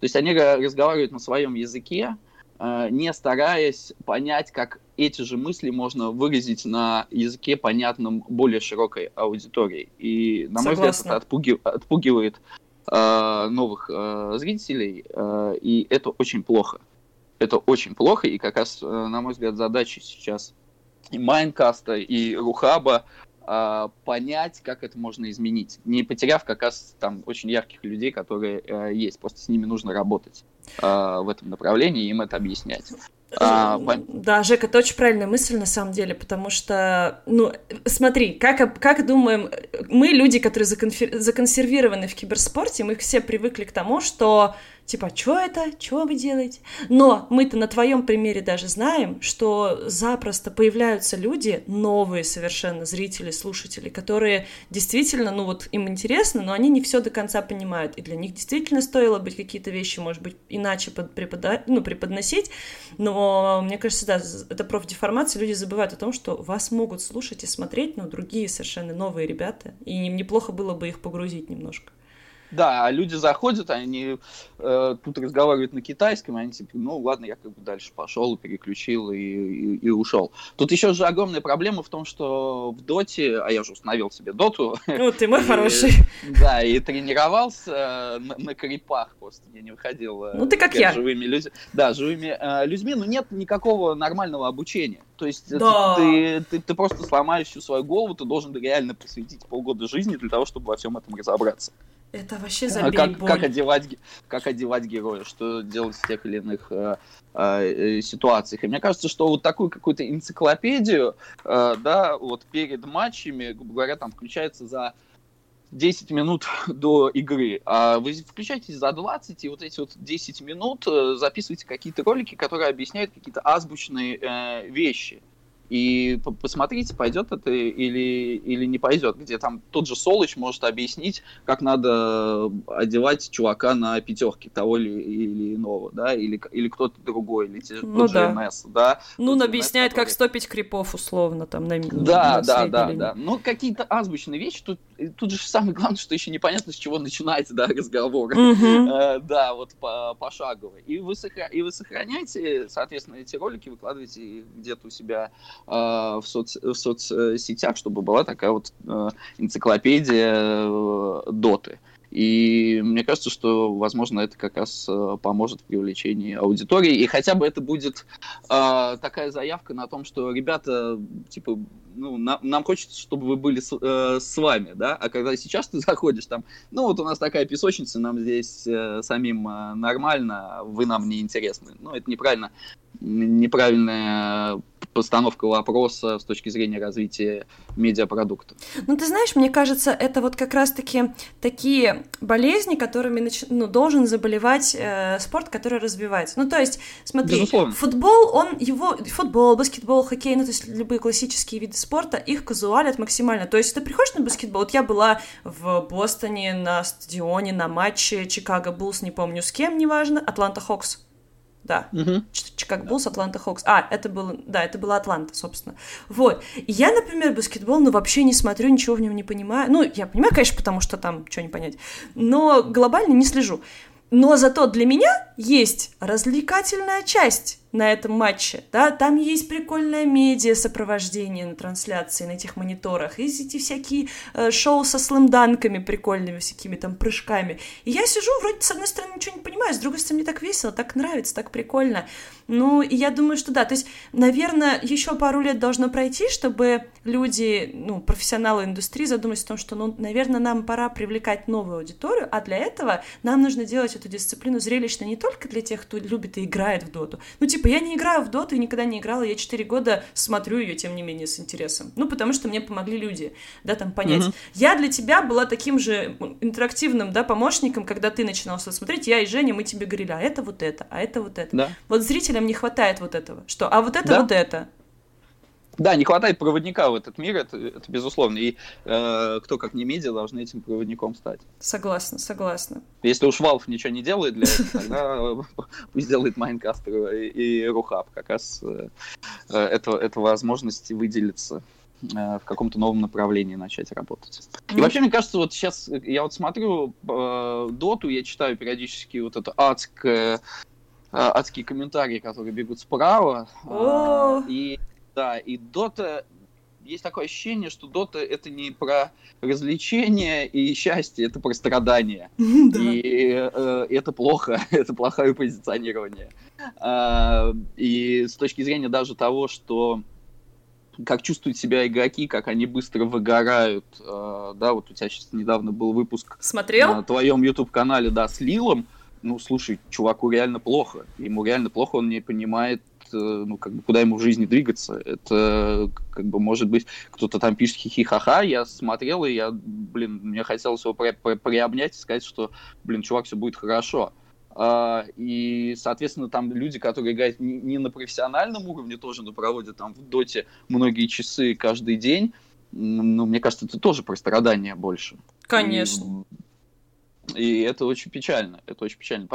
То есть они разговаривают на своем языке, uh, не стараясь понять, как эти же мысли можно выразить на языке, понятном более широкой аудитории. И, на мой Согласна. взгляд, это отпугив... отпугивает э, новых э, зрителей, э, и это очень плохо. Это очень плохо, и как раз, э, на мой взгляд, задача сейчас и Майнкаста, и Рухаба э, понять, как это можно изменить, не потеряв как раз там очень ярких людей, которые э, есть. Просто с ними нужно работать э, в этом направлении, им это объяснять. А, да, Жека, это очень правильная мысль на самом деле, потому что, ну, смотри, как, как думаем, мы люди, которые законсервированы в киберспорте, мы все привыкли к тому, что типа, что это, что вы делаете? Но мы-то на твоем примере даже знаем, что запросто появляются люди, новые совершенно зрители, слушатели, которые действительно, ну вот им интересно, но они не все до конца понимают, и для них действительно стоило быть какие-то вещи, может быть, иначе под, ну, преподносить, но мне кажется, да, это профдеформация, люди забывают о том, что вас могут слушать и смотреть, но другие совершенно новые ребята, и им неплохо было бы их погрузить немножко. Да, а люди заходят, они э, тут разговаривают на китайском, и они типа, ну ладно, я как бы дальше пошел, переключил и, и, и ушел. Тут еще же огромная проблема в том, что в доте, а я же установил себе доту. Ну, ты мой и, хороший. Да, и тренировался на, на крипах просто, я не выходил. Э, ну, ты как я. Живыми людьми. Да, живыми э, людьми, но нет никакого нормального обучения. То есть да. ты, ты, ты просто сломаешь всю свою голову, ты должен реально посвятить полгода жизни для того, чтобы во всем этом разобраться. Это вообще забей как, боль. Как одевать, как одевать героя, что делать в тех или иных э, э, ситуациях. И мне кажется, что вот такую какую-то энциклопедию, э, да, вот перед матчами, грубо говоря, там включается за 10 минут до игры. А вы включаетесь за 20, и вот эти вот 10 минут э, записываете какие-то ролики, которые объясняют какие-то азбучные э, вещи. И посмотрите, пойдет это или, или не пойдет, где там тот же Солыч может объяснить, как надо одевать чувака на пятерке того или, или иного, да, или, или кто-то другой, или те, ну, тот да. же НС, да. Ну, он объясняет, который... как стопить крипов, условно, там, на Да, на да, да, да. Ну, какие-то азбучные вещи, тут, тут же самое главное, что еще непонятно, с чего начинается, да, разговор. Угу. да, вот по, пошагово. И вы, и вы сохраняете, соответственно, эти ролики, выкладываете где-то у себя Э, в, соц, в соцсетях, чтобы была такая вот э, энциклопедия э, доты. И мне кажется, что, возможно, это как раз поможет в привлечении аудитории. И хотя бы это будет э, такая заявка на том, что ребята, типа, ну, на, нам хочется, чтобы вы были с, э, с вами, да, а когда сейчас ты заходишь там, ну, вот у нас такая песочница, нам здесь э, самим э, нормально, вы нам не интересны. Ну, это неправильно, неправильная постановка вопроса с точки зрения развития медиапродукта. Ну, ты знаешь, мне кажется, это вот как раз-таки такие болезни, которыми нач... ну, должен заболевать э, спорт, который развивается. Ну, то есть, смотри, Безусловно. футбол, он его, футбол, баскетбол, хоккей, ну, то есть любые классические виды спорта, их казуалят максимально. То есть, ты приходишь на баскетбол, вот я была в Бостоне на стадионе, на матче Чикаго Буллс, не помню с кем, неважно, Атланта Хокс да. Угу. Чикаго Буллс, Атланта Хокс. А, это было, да, это была Атланта, собственно. Вот. Я, например, баскетбол, ну, вообще не смотрю, ничего в нем не понимаю. Ну, я понимаю, конечно, потому что там что не понять. Но глобально не слежу. Но зато для меня есть развлекательная часть на этом матче, да, там есть прикольное медиа сопровождение на трансляции, на этих мониторах, есть эти всякие э, шоу со слэмданками прикольными, всякими там прыжками. И я сижу, вроде, с одной стороны, ничего не понимаю, с другой стороны, мне так весело, так нравится, так прикольно. Ну, и я думаю, что да, то есть, наверное, еще пару лет должно пройти, чтобы люди, ну, профессионалы индустрии задумались о том, что, ну, наверное, нам пора привлекать новую аудиторию, а для этого нам нужно делать эту дисциплину зрелищно не только для тех, кто любит и играет в доту. Ну, типа, я не играю в доту и никогда не играла, я 4 года смотрю ее, тем не менее, с интересом. Ну, потому что мне помогли люди, да, там, понять. Mm-hmm. Я для тебя была таким же интерактивным, да, помощником, когда ты начинал смотреть, я и Женя, мы тебе говорили, а это вот это, а это вот это. Да. Вот зрителям не хватает вот этого. Что? А вот это, да? вот это. Да, не хватает проводника в этот мир, это, это безусловно. И э, кто, как не медиа, должны этим проводником стать. Согласна, согласна. Если уж Valve ничего не делает для этого, тогда пусть делает Майнкастер и Рухаб. Как раз э, это, это возможность выделиться э, в каком-то новом направлении начать работать. И вообще, мне кажется, вот сейчас я вот смотрю э, Доту, я читаю периодически вот это адское адские комментарии, которые бегут справа. А, и да, и Дота есть такое ощущение, что Дота это не про развлечение и счастье, это про страдания. И э, это плохо, это плохое позиционирование. Э, и с точки зрения даже того, что как чувствуют себя игроки, как они быстро выгорают. Э, да, вот у тебя сейчас недавно был выпуск Смотрел? на твоем YouTube-канале, да, с Лилом ну, слушай, чуваку реально плохо. Ему реально плохо, он не понимает, ну, как бы, куда ему в жизни двигаться. Это, как бы, может быть, кто-то там пишет хихи-ха-ха, я смотрел, и я, блин, мне хотелось его при при приобнять и сказать, что, блин, чувак, все будет хорошо. Uh, и, соответственно, там люди, которые играют не, не на профессиональном уровне тоже, но проводят там в доте многие часы каждый день, ну, мне кажется, это тоже про страдания больше. Конечно. И, и это очень печально. Это очень печально.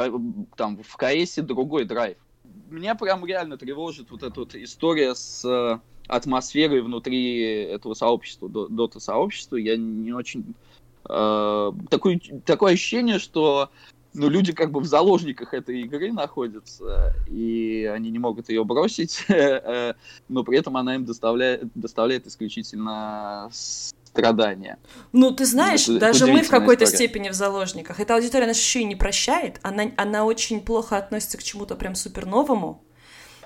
Там в КС другой драйв. Меня прям реально тревожит вот эта вот история с э, атмосферой внутри этого сообщества, дота-сообщества. Я не очень... Э, такое, такое ощущение, что ну, люди как бы в заложниках этой игры находятся, и они не могут ее бросить, э, но при этом она им доставляет, доставляет исключительно страдания. Ну, ты знаешь, это, даже мы в какой-то степени в заложниках. Эта аудитория нас еще и не прощает. Она, она очень плохо относится к чему-то прям супер новому.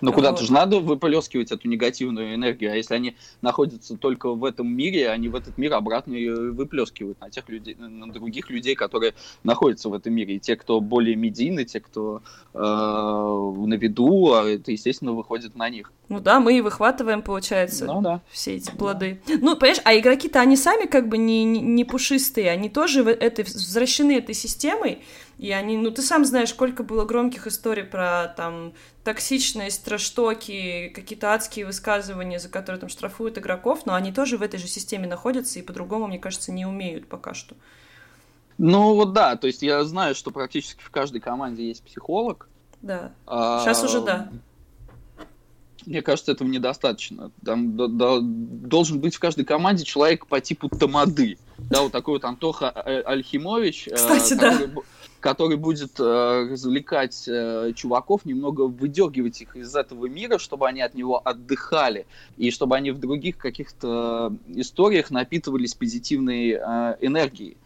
Ну, куда-то же надо выплескивать эту негативную энергию, а если они находятся только в этом мире, они в этот мир обратно ее выплескивают на тех людей, на других людей, которые находятся в этом мире. И те, кто более медийны, те, кто э, на виду, а это, естественно, выходит на них. Ну да, мы и выхватываем, получается, ну, да. все эти плоды. Да. Ну, понимаешь, а игроки-то они сами как бы не, не, не пушистые, они тоже в этой, возвращены этой системой, и они, ну, ты сам знаешь, сколько было громких историй про, там, токсичность, траштоки, какие-то адские высказывания, за которые там штрафуют игроков, но они тоже в этой же системе находятся и по-другому, мне кажется, не умеют пока что. Ну, вот да, то есть я знаю, что практически в каждой команде есть психолог. Да, сейчас а, уже да. Мне кажется, этого недостаточно. Там да, да, должен быть в каждой команде человек по типу Тамады. Да, вот такой вот Антоха э, Альхимович. Э, Кстати, который, да. Который будет э, развлекать э, чуваков, немного выдергивать их из этого мира, чтобы они от него отдыхали, и чтобы они в других каких-то историях напитывались позитивной э, энергией.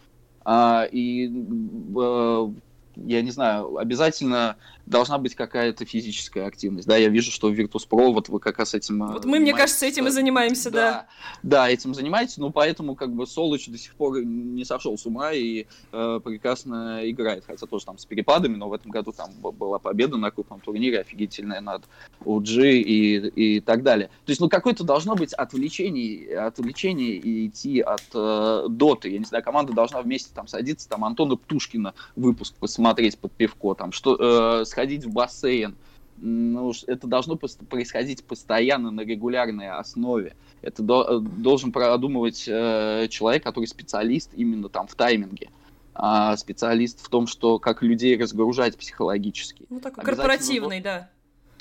А, и э, я не знаю, обязательно должна быть какая-то физическая активность. Да, я вижу, что в Virtus.pro вот вы как раз этим... Э, вот мы, мне кажется, этим и занимаемся, да. Да, да этим занимаетесь, но поэтому как бы Солоч до сих пор не сошел с ума и э, прекрасно играет, хотя тоже там с перепадами, но в этом году там была победа на крупном турнире офигительная над OG и, и так далее. То есть, ну, какое-то должно быть отвлечение, отвлечение и идти от э, доты. Я не знаю, команда должна вместе там садиться, там Антона Птушкина выпуск посмотреть под пивко, там, что э, сходить в бассейн. Ну, это должно происходить постоянно на регулярной основе. Это до, должен продумывать э, человек, который специалист именно там в тайминге. А специалист в том, что как людей разгружать психологически. Ну, такой корпоративный, да.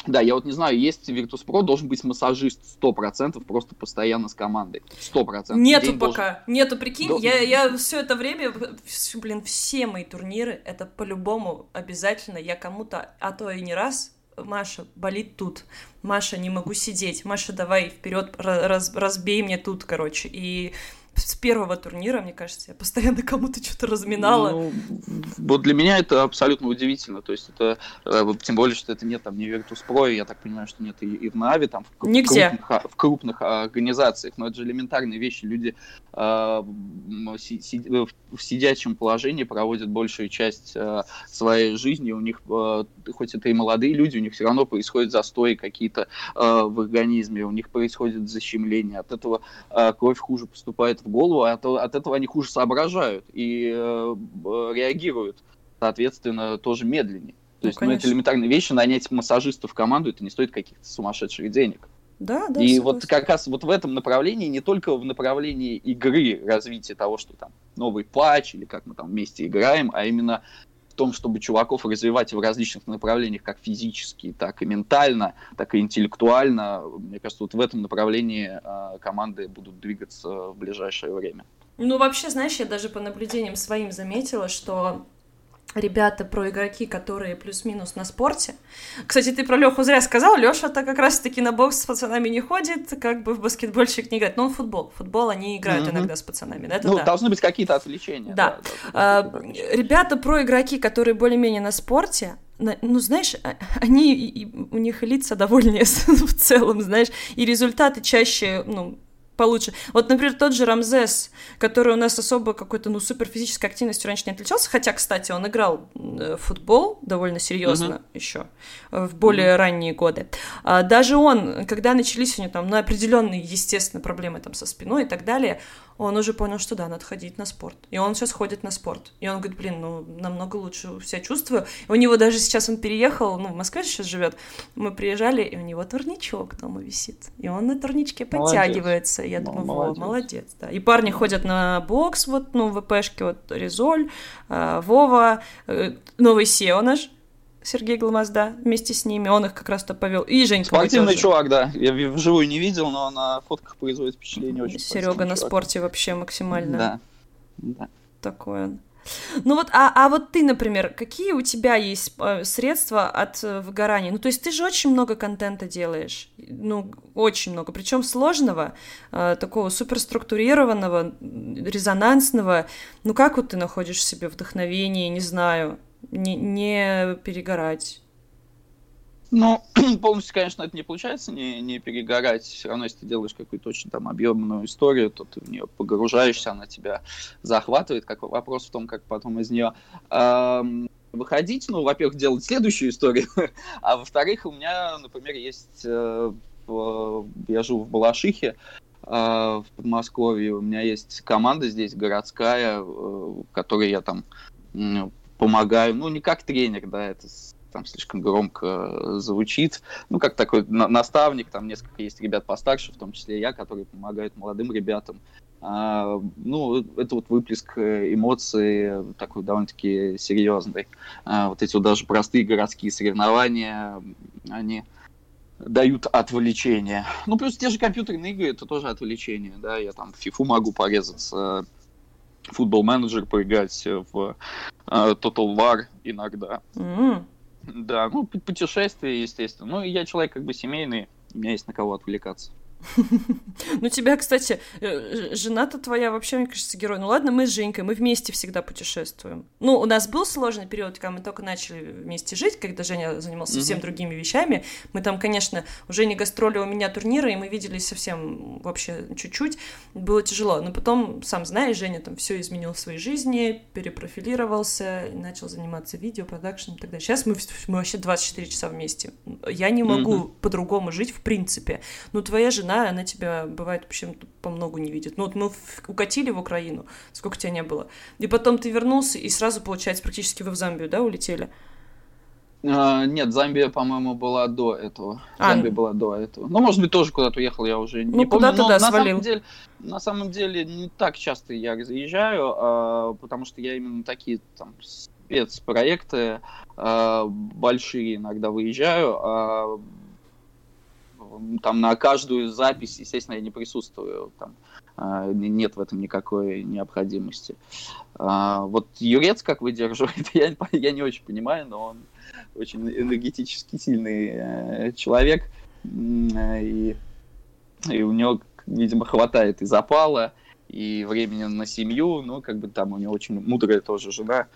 Да, я вот не знаю, есть Virtus.pro, должен быть массажист 100%, просто постоянно с командой. 100%. Нету пока, должен... нету, прикинь, До... я, я все это время, блин, все мои турниры, это по-любому обязательно, я кому-то, а то и не раз, Маша, болит тут, Маша, не могу сидеть, Маша, давай вперед, раз, разбей мне тут, короче, и с первого турнира, мне кажется, я постоянно кому-то что-то разминала. Ну, вот для меня это абсолютно удивительно. То есть это, э, тем более, что это нет там не Virtus.pro, я так понимаю, что нет и, и в Нави, там в, Нигде. крупных, а, в крупных организациях. Но это же элементарные вещи. Люди э, си, си, в сидячем положении проводят большую часть э, своей жизни. У них, э, хоть это и молодые люди, у них все равно происходят застои какие-то э, в организме, у них происходит защемление. От этого э, кровь хуже поступает в голову, а от, от этого они хуже соображают и э, реагируют, соответственно, тоже медленнее. То ну, есть, ну, это элементарные вещи, нанять массажистов в команду, это не стоит каких-то сумасшедших денег. Да, да. И вот как раз вот в этом направлении, не только в направлении игры, развития того, что там новый патч или как мы там вместе играем, а именно том, чтобы чуваков развивать в различных направлениях, как физически, так и ментально, так и интеллектуально. Мне кажется, вот в этом направлении э, команды будут двигаться в ближайшее время. Ну, вообще, знаешь, я даже по наблюдениям своим заметила, что ребята, про игроки, которые плюс-минус на спорте. Кстати, ты про Леху зря сказал. Леша-то как раз-таки на бокс с пацанами не ходит, как бы в баскетбольщик не играет. Но он футбол. Футбол они играют mm-hmm. иногда с пацанами. Это ну, да. должны быть какие-то отвлечения. Да. да, да а, ребята, про игроки, которые более-менее на спорте, ну, знаешь, а, они, у них лица довольнее в целом, знаешь, и результаты чаще, ну, получше. Вот, например, тот же Рамзес, который у нас особо какой-то, ну, супер физической активностью раньше не отличался, хотя, кстати, он играл в футбол довольно серьезно uh-huh. еще в более uh-huh. ранние годы. А, даже он, когда начались у него там, ну, определенные, естественно, проблемы там со спиной и так далее, он уже понял, что да, надо ходить на спорт. И он сейчас ходит на спорт. И он говорит, блин, ну, намного лучше себя чувствую. И у него даже сейчас он переехал, ну, в Москве сейчас живет. Мы приезжали, и у него турничок дома висит. И он на турничке подтягивается. Я думаю, молодец. молодец, да. И парни ходят на бокс, вот, ну, в ВПшке, вот, Резоль, э, Вова, э, новый SEO наш, Сергей Гломозда вместе с ними, он их как раз-то повел. И Женька Спортивный чувак, да. Я вживую не видел, но на фотках производит впечатление очень Серега на чувак. спорте вообще максимально. Да. да. Такой он. Ну вот, а, а вот ты, например, какие у тебя есть э, средства от э, выгорания? Ну, то есть ты же очень много контента делаешь, ну, очень много, причем сложного, э, такого суперструктурированного, резонансного. Ну, как вот ты находишь в себе вдохновение, не знаю, не, не перегорать. Ну, полностью, конечно, это не получается, не, не перегорать. Все равно, если ты делаешь какую-то очень там объемную историю, то ты в нее погружаешься, она тебя захватывает. Как вопрос в том, как потом из нее эм, выходить. Ну, во-первых, делать следующую историю, а во-вторых, у меня, например, есть э, я живу в Балашихе, в Подмосковье. У меня есть команда здесь городская, в которой я там помогаю. Ну, не как тренер, да, это там слишком громко звучит. Ну, как такой наставник, там несколько есть ребят постарше, в том числе я, которые помогают молодым ребятам. А, ну, это вот выплеск э, эмоций такой довольно-таки серьезный. А, вот эти вот даже простые городские соревнования, они дают отвлечение. Ну, плюс те же компьютерные игры, это тоже отвлечение, да, я там в фифу могу порезаться, футбол менеджер поиграть в uh, Total War иногда. Mm-hmm. Да, ну, путешествия, естественно. Ну, я человек как бы семейный, у меня есть на кого отвлекаться. Ну, тебя, кстати, э, жена-то твоя вообще, мне кажется, герой. Ну ладно, мы с Женькой, мы вместе всегда путешествуем. Ну, у нас был сложный период, когда мы только начали вместе жить, когда Женя занимался совсем другими вещами. Мы там, конечно, уже не гастроли, у меня турниры, и мы виделись совсем вообще чуть-чуть. Было тяжело. Но потом, сам знаешь, Женя там все изменил в своей жизни, перепрофилировался, начал заниматься видео, продакшн и так далее. Сейчас мы, мы вообще 24 часа вместе. Я не могу по-другому жить в принципе. Ну, твоя жена жена, она тебя, бывает, вообще по многу не видит. Ну вот мы укатили в Украину, сколько тебя не было. И потом ты вернулся, и сразу, получается, практически вы в Замбию, да, улетели? А, нет, Замбия, по-моему, была до этого. А, Замбия была до этого. Ну, может быть, тоже куда-то уехал, я уже ну, не помню. куда-то, да, на свалил. Самом деле, на самом деле, не так часто я заезжаю, а, потому что я именно такие там спецпроекты а, большие иногда выезжаю, а там на каждую запись, естественно, я не присутствую, там а, нет в этом никакой необходимости. А, вот Юрец как выдерживает, я, я не очень понимаю, но он очень энергетически сильный э, человек, и, и у него, видимо, хватает и запала, и времени на семью, ну, как бы там у него очень мудрая тоже жена,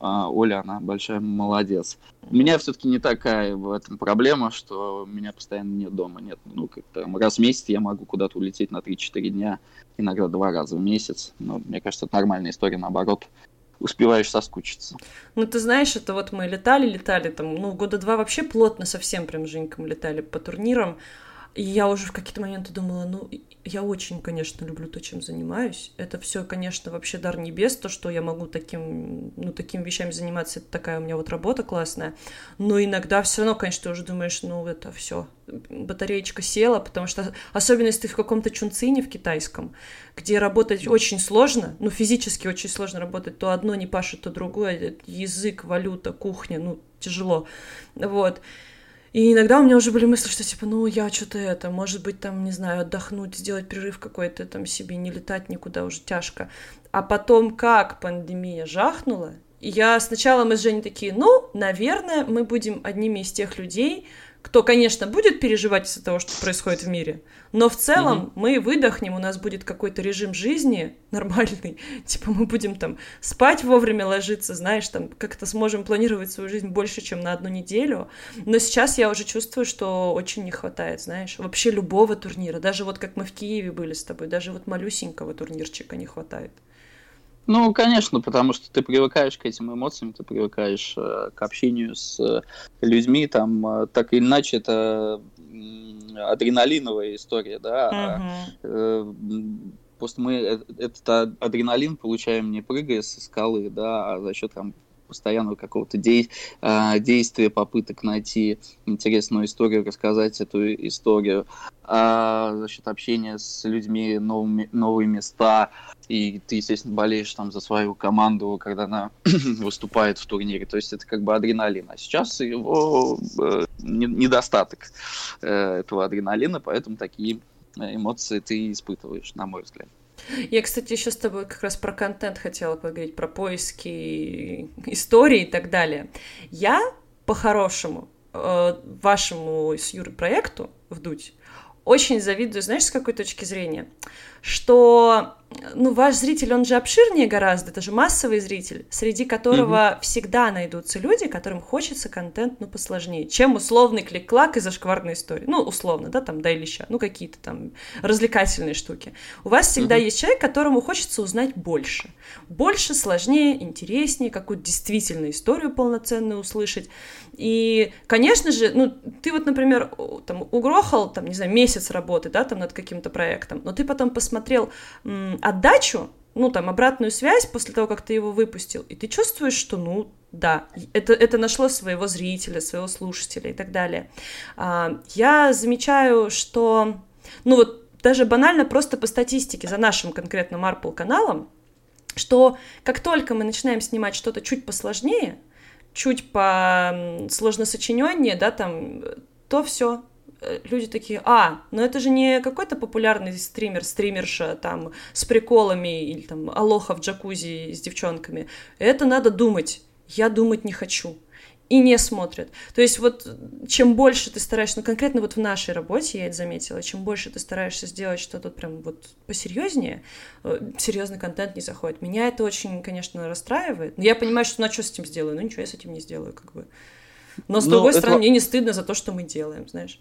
Оля, она большая молодец. У меня все-таки не такая в этом проблема, что меня постоянно нет дома. Нет, ну, как там раз в месяц я могу куда-то улететь на 3-4 дня, иногда два раза в месяц. Но мне кажется, это нормальная история, наоборот успеваешь соскучиться. Ну, ты знаешь, это вот мы летали, летали там, ну, года два вообще плотно совсем прям с Женьком летали по турнирам. И я уже в какие-то моменты думала, ну, я очень, конечно, люблю то, чем занимаюсь. Это все, конечно, вообще дар небес, то, что я могу таким, ну, такими вещами заниматься, это такая у меня вот работа классная. Но иногда все равно, конечно, ты уже думаешь, ну, это все, батареечка села, потому что, особенно если ты в каком-то чунцине в китайском, где работать очень сложно, ну, физически очень сложно работать, то одно не пашет, то другое, язык, валюта, кухня, ну, тяжело, вот. И иногда у меня уже были мысли, что типа, ну, я что-то это, может быть, там, не знаю, отдохнуть, сделать перерыв какой-то там себе, не летать никуда, уже тяжко. А потом, как пандемия жахнула, я сначала мы с Женей такие, ну, наверное, мы будем одними из тех людей, кто, конечно, будет переживать из-за того, что происходит в мире, но в целом mm-hmm. мы выдохнем, у нас будет какой-то режим жизни нормальный, типа мы будем там спать вовремя ложиться, знаешь, там как-то сможем планировать свою жизнь больше, чем на одну неделю, но сейчас я уже чувствую, что очень не хватает, знаешь, вообще любого турнира, даже вот как мы в Киеве были с тобой, даже вот малюсенького турнирчика не хватает. Ну, конечно, потому что ты привыкаешь к этим эмоциям, ты привыкаешь э, к общению с э, людьми, там, э, так или иначе, это адреналиновая история, да. Uh-huh. Просто мы этот адреналин получаем не прыгая со скалы, да, а за счет там постоянного какого-то дей, а, действия, попыток найти интересную историю, рассказать эту историю, а за счет общения с людьми, новыми, новые места, и ты, естественно, болеешь там за свою команду, когда она выступает в турнире. То есть это как бы адреналин. А сейчас его э, недостаток э, этого адреналина, поэтому такие эмоции ты испытываешь, на мой взгляд. Я, кстати, еще с тобой как раз про контент хотела поговорить, про поиски истории и так далее. Я, по-хорошему, э, вашему с Юрой проекту «Вдуть» очень завидую, знаешь, с какой точки зрения? Что ну, ваш зритель, он же обширнее гораздо, это же массовый зритель, среди которого mm-hmm. всегда найдутся люди, которым хочется контент, ну, посложнее, чем условный клик-клак и зашкварная история. Ну, условно, да, там, да или ща, ну, какие-то там развлекательные штуки. У вас всегда mm-hmm. есть человек, которому хочется узнать больше. Больше, сложнее, интереснее, какую-то действительно историю полноценную услышать. И, конечно же, ну, ты вот, например, там угрохал, там, не знаю, месяц работы, да, там над каким-то проектом, но ты потом посмотрел м, отдачу, ну, там, обратную связь после того, как ты его выпустил, и ты чувствуешь, что, ну, да, это, это нашло своего зрителя, своего слушателя и так далее. А, я замечаю, что, ну, вот даже банально просто по статистике за нашим конкретно Marple каналом, что как только мы начинаем снимать что-то чуть посложнее, чуть по сложно сочиненнее, да, там, то все, люди такие, а, ну это же не какой-то популярный стример, стримерша там с приколами или там алоха в джакузи с девчонками. Это надо думать. Я думать не хочу и не смотрят. То есть вот чем больше ты стараешься, ну конкретно вот в нашей работе я это заметила, чем больше ты стараешься сделать что-то прям вот посерьезнее, э, серьезный контент не заходит. Меня это очень, конечно, расстраивает. Но я понимаю, что ну а что с этим сделаю? Ну ничего я с этим не сделаю, как бы. Но с Но ну, другой это... стороны, мне не стыдно за то, что мы делаем, знаешь.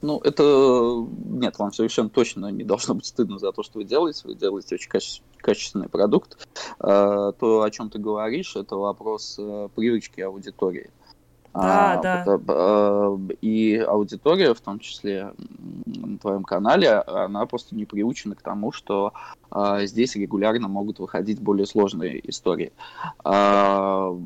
Ну, это... Нет, вам совершенно точно не должно быть стыдно за то, что вы делаете. Вы делаете очень каче... качественный продукт. А, то, о чем ты говоришь, это вопрос э, привычки аудитории. Да, а, да. Это, и аудитория, в том числе на твоем канале, она просто не приучена к тому, что а, здесь регулярно могут выходить более сложные истории. А,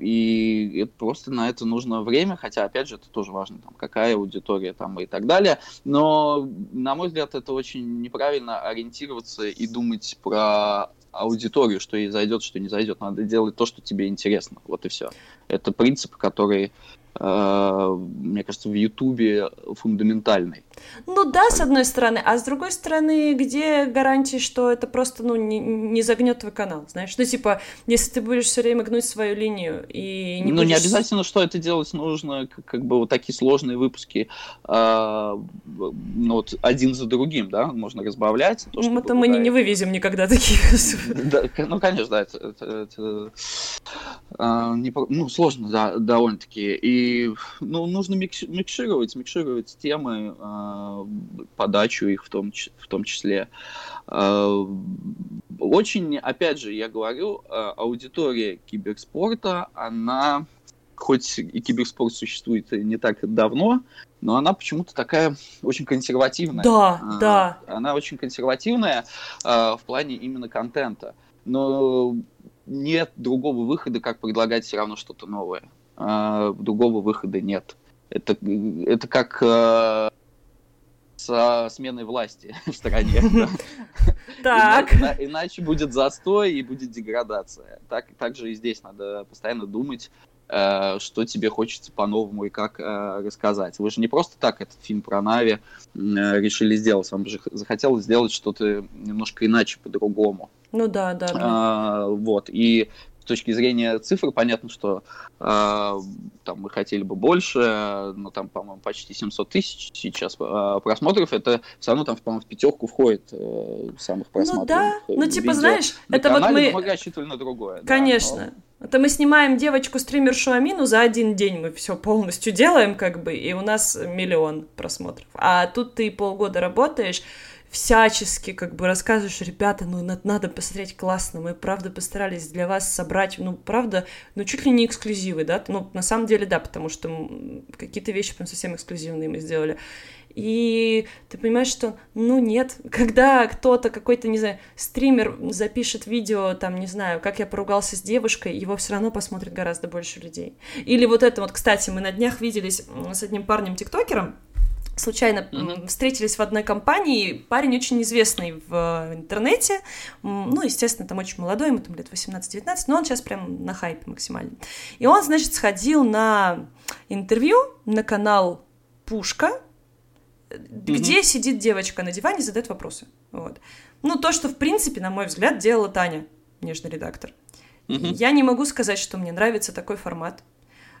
и просто на это нужно время, хотя, опять же, это тоже важно, там, какая аудитория там и так далее. Но, на мой взгляд, это очень неправильно ориентироваться и думать про аудиторию, что ей зайдет, что не зайдет. Надо делать то, что тебе интересно. Вот и все. Это принцип, который мне кажется, в Ютубе фундаментальный. Ну да, с одной стороны, а с другой стороны, где гарантии, что это просто, ну, не, не загнет твой канал, знаешь? Ну, типа, если ты будешь все время гнуть свою линию и не Ну, будешь... не обязательно, что это делать нужно, как, как бы вот такие сложные выпуски, э, ну, вот один за другим, да, можно разбавлять. То, ну, это мы не, не вывезем никогда таких. Да, ну, конечно, да, это, это, это э, не, ну, сложно, да, довольно-таки. И ну, нужно микшировать, микшировать темы, э, подачу их в том, в том числе. Э, очень, опять же, я говорю, э, аудитория киберспорта, она, хоть и киберспорт существует не так давно, но она почему-то такая очень консервативная. Да, а, да. Она очень консервативная а, в плане именно контента. Но нет другого выхода, как предлагать все равно что-то новое а, другого выхода нет. Это, это как э, со сменой власти в стране. Так. Иначе будет застой и будет деградация. Так, так же и здесь надо постоянно думать, э, что тебе хочется по-новому и как э, рассказать. Вы же не просто так этот фильм про Нави э, решили сделать. Вам же захотелось сделать что-то немножко иначе, по-другому. Ну да, да. да. А, вот. И точки зрения цифр понятно, что э, там мы хотели бы больше, но там, по-моему, почти 700 тысяч сейчас э, просмотров. Это все равно там, по-моему, в пятерку входит э, самых просмотров. Ну да, ну типа знаешь, это вот мы... Мы рассчитывали на другое. Конечно. Да, но... Это мы снимаем девочку-стримершу Амину, за один день мы все полностью делаем, как бы, и у нас миллион просмотров. А тут ты полгода работаешь, всячески как бы рассказываешь, ребята, ну надо посмотреть классно, мы правда постарались для вас собрать, ну правда, ну чуть ли не эксклюзивы, да, ну на самом деле да, потому что какие-то вещи прям совсем эксклюзивные мы сделали. И ты понимаешь, что, ну нет, когда кто-то, какой-то, не знаю, стример запишет видео, там, не знаю, как я поругался с девушкой, его все равно посмотрит гораздо больше людей. Или вот это вот, кстати, мы на днях виделись с одним парнем-тиктокером, случайно mm-hmm. встретились в одной компании. Парень очень известный в интернете. Ну, естественно, там очень молодой, ему там лет 18-19, но он сейчас прям на хайпе максимально. И он, значит, сходил на интервью на канал Пушка, mm-hmm. где сидит девочка на диване и задает вопросы. Вот. Ну, то, что, в принципе, на мой взгляд, делала Таня, нежный редактор. Mm-hmm. Я не могу сказать, что мне нравится такой формат.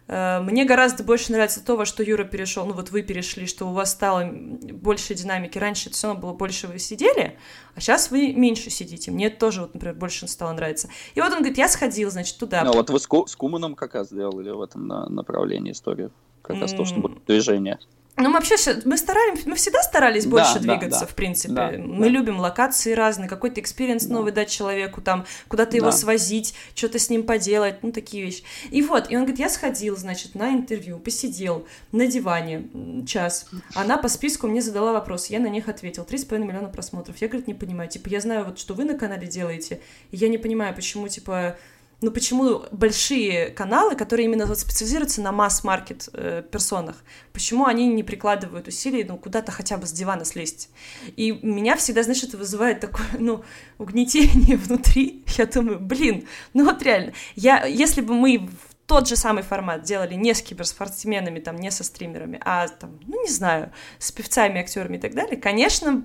Э, мне гораздо больше нравится то, во что Юра перешел, ну вот вы перешли, что у вас стало больше динамики. Раньше это все равно было больше вы сидели, а сейчас вы меньше сидите. Мне это тоже, вот, например, больше стало нравиться. И вот он говорит, я сходил, значит, туда. Ну, вот вы с, Ку с Куманом как раз сделали в этом направлении историю. Как раз mm. то, что будет движение. Ну, мы вообще, мы старались, мы всегда старались да, больше да, двигаться, да, в принципе. Да, мы да. любим локации разные, какой-то experience да. новый дать человеку, там, куда-то да. его свозить, что-то с ним поделать, ну, такие вещи. И вот, и он говорит, я сходил, значит, на интервью, посидел на диване час. Она по списку мне задала вопрос, я на них ответил. 3,5 миллиона просмотров. Я, говорит, не понимаю, типа, я знаю, вот, что вы на канале делаете, и я не понимаю, почему, типа, ну почему большие каналы, которые именно вот специализируются на масс-маркет э, персонах, почему они не прикладывают усилий, ну, куда-то хотя бы с дивана слезть? И меня всегда, знаешь, это вызывает такое, ну, угнетение внутри. Я думаю, блин, ну вот реально, я, если бы мы тот же самый формат делали не с киберспортсменами, там, не со стримерами, а, там, ну, не знаю, с певцами, актерами и так далее, конечно,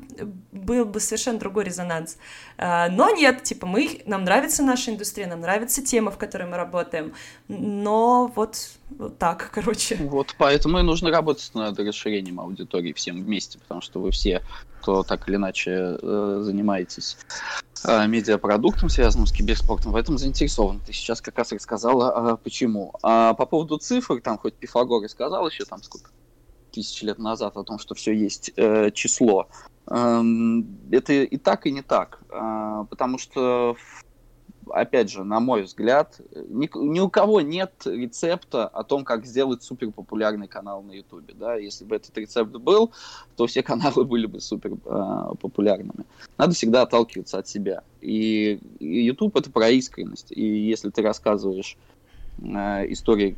был бы совершенно другой резонанс. А, но нет, типа, мы, нам нравится наша индустрия, нам нравится тема, в которой мы работаем, но вот, вот так, короче. Вот, поэтому и нужно работать над расширением аудитории всем вместе, потому что вы все, кто так или иначе э, занимаетесь медиапродуктом, связанным с киберспортом, в этом заинтересован. Ты сейчас как раз рассказала, э, почему. А по поводу цифр, там хоть Пифагор и сказал еще там сколько тысяч лет назад о том, что все есть э, число. Эм, это и так, и не так. Э, потому что опять же, на мой взгляд, ни, ни у кого нет рецепта о том, как сделать супер популярный канал на Ютубе. Да? Если бы этот рецепт был, то все каналы были бы супер э, популярными. Надо всегда отталкиваться от себя. И, и YouTube это про искренность. И если ты рассказываешь э, истории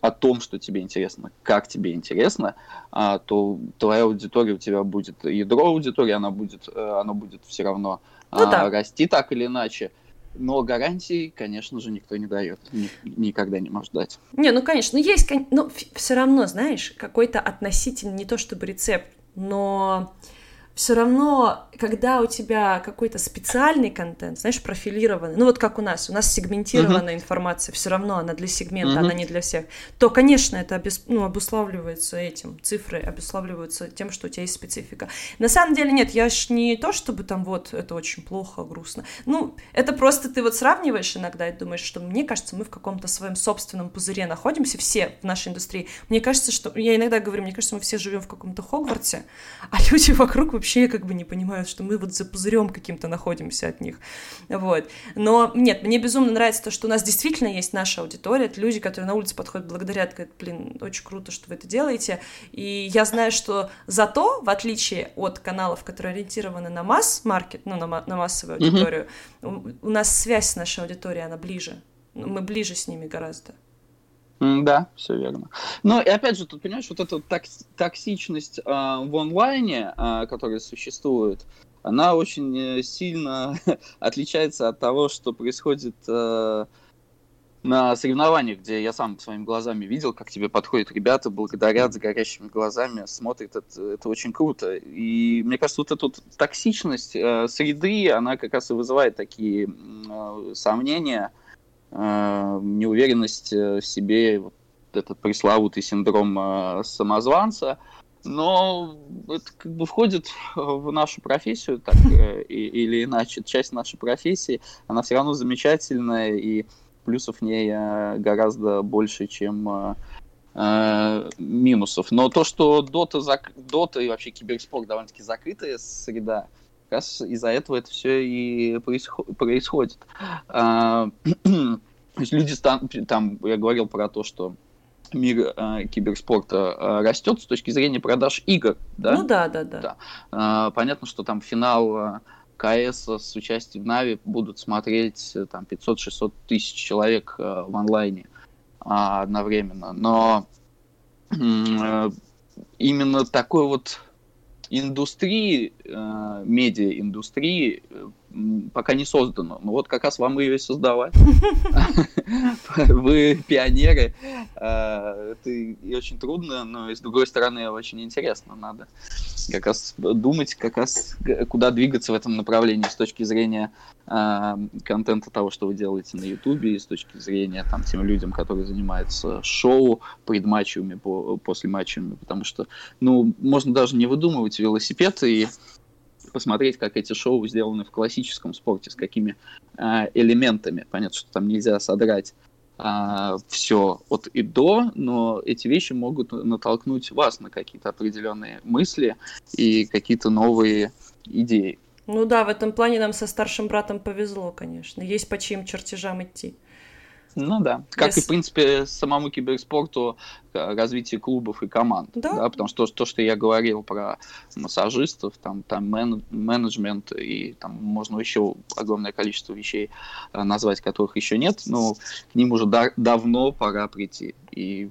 о том, что тебе интересно, как тебе интересно, а, то твоя аудитория у тебя будет, ядро аудитории, она будет, э, оно будет все равно ну, а, да. расти так или иначе. Но гарантий, конечно же, никто не дает. Ни, никогда не может дать. Не, ну, конечно, есть, но все равно, знаешь, какой-то относительно, не то чтобы рецепт, но все равно, когда у тебя какой-то специальный контент, знаешь, профилированный, ну вот как у нас, у нас сегментированная uh-huh. информация, все равно она для сегмента, uh-huh. она не для всех, то, конечно, это обес, ну, обуславливается этим, цифры обуславливаются тем, что у тебя есть специфика. На самом деле нет, я ж не то, чтобы там вот это очень плохо, грустно. Ну, это просто ты вот сравниваешь иногда и думаешь, что мне кажется, мы в каком-то своем собственном пузыре находимся, все в нашей индустрии. Мне кажется, что, я иногда говорю, мне кажется, мы все живем в каком-то Хогвартсе, а люди вокруг вообще вообще как бы не понимают, что мы вот за пузырем каким-то находимся от них. Вот. Но нет, мне безумно нравится то, что у нас действительно есть наша аудитория, это люди, которые на улице подходят, благодарят, говорят, блин, очень круто, что вы это делаете. И я знаю, что зато, в отличие от каналов, которые ориентированы на масс-маркет, ну, на, на массовую аудиторию, mm-hmm. у, у нас связь с нашей аудиторией, она ближе. Мы ближе с ними гораздо. Да, все верно. Но и опять же, тут понимаешь, вот эта токсичность э, в онлайне, э, которая существует, она очень э, сильно отличается от того, что происходит э, на соревнованиях, где я сам своими глазами видел, как тебе подходят ребята, благодарят с горящими глазами, смотрят, это, это очень круто. И мне кажется, вот эта вот токсичность э, среды, она как раз и вызывает такие э, сомнения, Э, неуверенность э, в себе, вот этот пресловутый синдром э, самозванца, но это как бы входит в нашу профессию, так или иначе, часть нашей профессии, она все равно замечательная, и плюсов в ней гораздо больше, чем минусов. Но то, что Дота, зак... Дота и вообще киберспорт довольно-таки закрытая среда, как раз из-за этого это все и происходит. А, то есть люди там, я говорил про то, что мир э, киберспорта э, растет с точки зрения продаж игр, да? Ну да, да, да. да. Э, понятно, что там финал э, КС с участием Нави будут смотреть э, там 500-600 тысяч человек э, в онлайне э, одновременно, но э, именно такой вот индустрии, э, медиа-индустрии э, пока не создано. Но вот как раз вам ее и создавать. Вы пионеры. Э, это и очень трудно, но с другой стороны очень интересно. Надо как раз думать, как раз куда двигаться в этом направлении с точки зрения э, контента того, что вы делаете на Ютубе, и с точки зрения там тем людям, которые занимаются шоу, предматчевыми, после матчами, потому что, ну, можно даже не выдумывать велосипед и посмотреть, как эти шоу сделаны в классическом спорте, с какими э, элементами. Понятно, что там нельзя содрать а, все от и до, но эти вещи могут натолкнуть вас на какие-то определенные мысли и какие-то новые идеи. Ну да, в этом плане нам со старшим братом повезло, конечно. Есть по чьим чертежам идти. Ну да. Как yes. и, в принципе, самому киберспорту э, развитие клубов и команд. Да. да потому что то, что я говорил про массажистов, там, там мен, менеджмент и там можно еще огромное количество вещей э, назвать, которых еще нет, но к ним уже да, давно пора прийти. И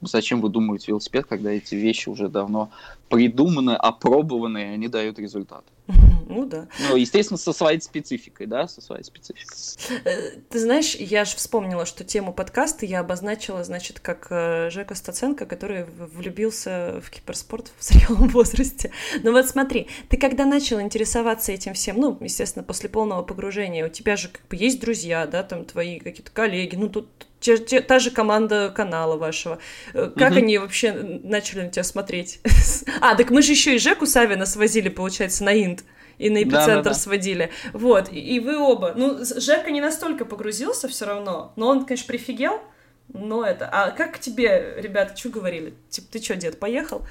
зачем вы думаете велосипед, когда эти вещи уже давно придуманы, опробованы, и они дают результат? Ну да. Ну, естественно, со своей спецификой, да, со своей спецификой. Э, ты знаешь, я же вспомнила, что тему подкаста я обозначила, значит, как э, Жека Стаценко, который влюбился в киберспорт в зрелом возрасте. Ну вот смотри, ты когда начал интересоваться этим всем, ну, естественно, после полного погружения, у тебя же как бы есть друзья, да, там твои какие-то коллеги, ну, тут те, те, та же команда канала вашего. Э, как угу. они вообще начали на тебя смотреть? а, так мы же еще и Жеку Савина свозили, получается, на Инд. И на эпицентр да, да, да. сводили. Вот, и вы оба. Ну, Жека не настолько погрузился все равно, но он, конечно, прифигел. Но это... А как тебе, ребята, что говорили? Типа, ты что, дед, поехал?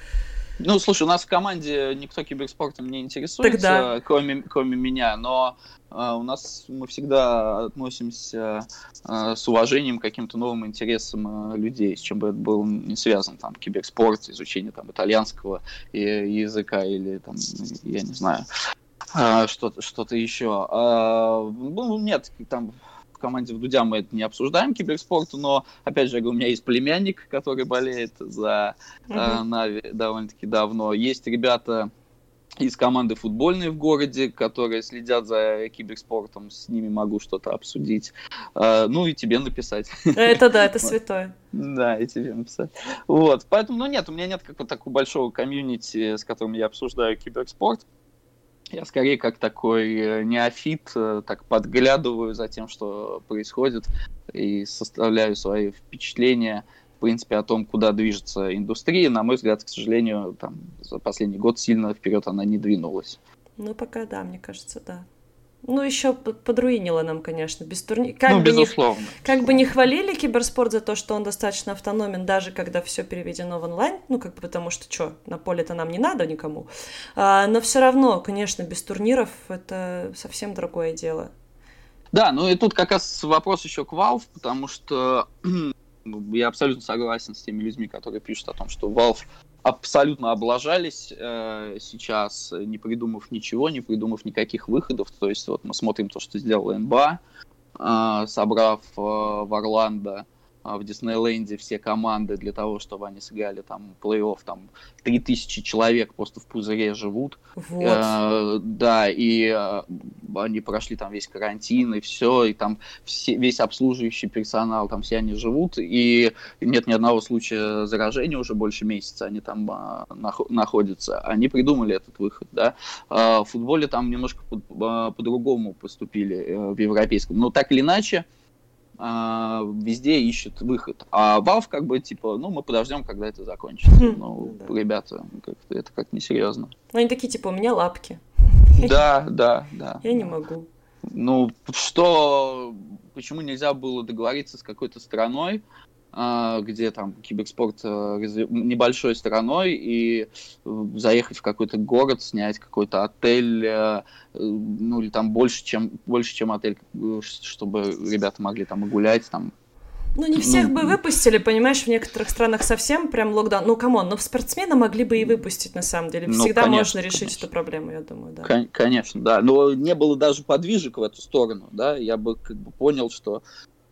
Ну, слушай, у нас в команде никто киберспортом не интересуется, Тогда... кроме, кроме меня, но э, у нас мы всегда относимся э, с уважением к каким-то новым интересам э, людей, с чем бы это был не связан, там, киберспорт, изучение там итальянского языка или там, я не знаю, э, что-то, что-то еще. Э, ну, нет, там команде в Дудя мы это не обсуждаем, киберспорт, но, опять же, у меня есть племянник, который болеет за uh-huh. э, Нави довольно-таки давно. Есть ребята из команды футбольной в городе, которые следят за киберспортом, с ними могу что-то обсудить. Э, ну и тебе написать. Это да, это святое. Да, и тебе написать. Вот, поэтому, ну нет, у меня нет какого-то такого большого комьюнити, с которым я обсуждаю киберспорт. Я скорее как такой э, неофит, э, так подглядываю за тем, что происходит, и составляю свои впечатления, в принципе, о том, куда движется индустрия. На мой взгляд, к сожалению, там, за последний год сильно вперед она не двинулась. Ну, пока да, мне кажется, да. Ну, еще подруинило нам, конечно, без турнира. Как ну, бы безусловно. Не, как бы не хвалили киберспорт за то, что он достаточно автономен, даже когда все переведено в онлайн, ну, как бы потому что, что, на поле-то нам не надо никому. А, но все равно, конечно, без турниров это совсем другое дело. Да, ну и тут как раз вопрос еще к Valve, потому что я абсолютно согласен с теми людьми, которые пишут о том, что Valve абсолютно облажались э, сейчас, не придумав ничего, не придумав никаких выходов. То есть вот мы смотрим то, что сделала НБА, э, собрав э, в Орландо в Диснейленде все команды для того, чтобы они сыграли там плей-офф, там 3000 человек просто в пузыре живут. Вот. Э, да, и э, они прошли там весь карантин и все, и там все, весь обслуживающий персонал, там все они живут, и нет ни одного случая заражения уже больше месяца, они там э, нах- находятся. Они придумали этот выход, да. Э, в футболе там немножко по- по- по-другому поступили э, в европейском, но так или иначе, а, везде ищет выход. А Valve как бы типа, ну мы подождем, когда это закончится. Хм, ну, да. ребята, как это как несерьезно. Ну они такие типа, у меня лапки. Да, да, да. Я не могу. Ну, что, почему нельзя было договориться с какой-то страной, где там киберспорт э, небольшой страной и э, заехать в какой-то город, снять какой-то отель, э, ну или там больше, чем больше, чем отель, чтобы ребята могли там и гулять, там ну, не всех ну, бы выпустили, понимаешь, в некоторых странах совсем прям локдаун. Ну, come on, но спортсмена могли бы и выпустить, на самом деле. Ну, Всегда конечно, можно решить конечно. эту проблему, я думаю, да. Кон- конечно, да. Но не было даже подвижек в эту сторону, да. Я бы как бы понял, что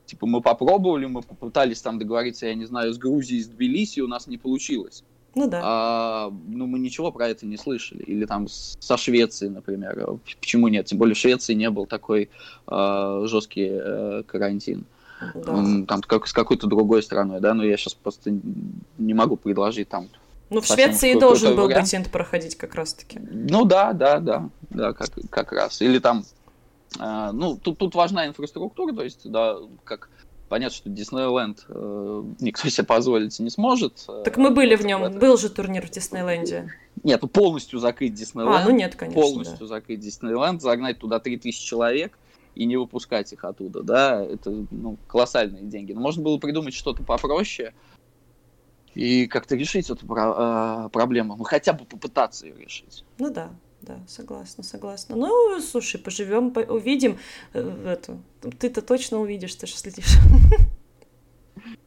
Типа мы попробовали, мы попытались там договориться, я не знаю, с Грузией, с Тбилиси, у нас не получилось. Ну да. А, ну мы ничего про это не слышали. Или там со Швецией, например. Почему нет? Тем более в Швеции не был такой а, жесткий а, карантин. Да. Там как с какой-то другой страной, да, но я сейчас просто не могу предложить там. Ну, в Швеции должен был вариант. патент проходить как раз-таки. Ну да, да, да, да, как, как раз. Или там ну, тут, тут важна инфраструктура, то есть, да, как понятно, что Диснейленд э, никто себе позволить не сможет. Э, так мы были в нем, это... был же турнир в Диснейленде. Нет, ну полностью закрыть Диснейленд. А, ну нет, конечно. Полностью да. закрыть Диснейленд, загнать туда 3000 человек и не выпускать их оттуда, да, это ну, колоссальные деньги. Но можно было придумать что-то попроще и как-то решить эту про- проблему, ну хотя бы попытаться ее решить. Ну да, да, согласна, согласна. Ну, слушай, поживем, по увидим э, эту. Ты-то точно увидишь, ты же следишь.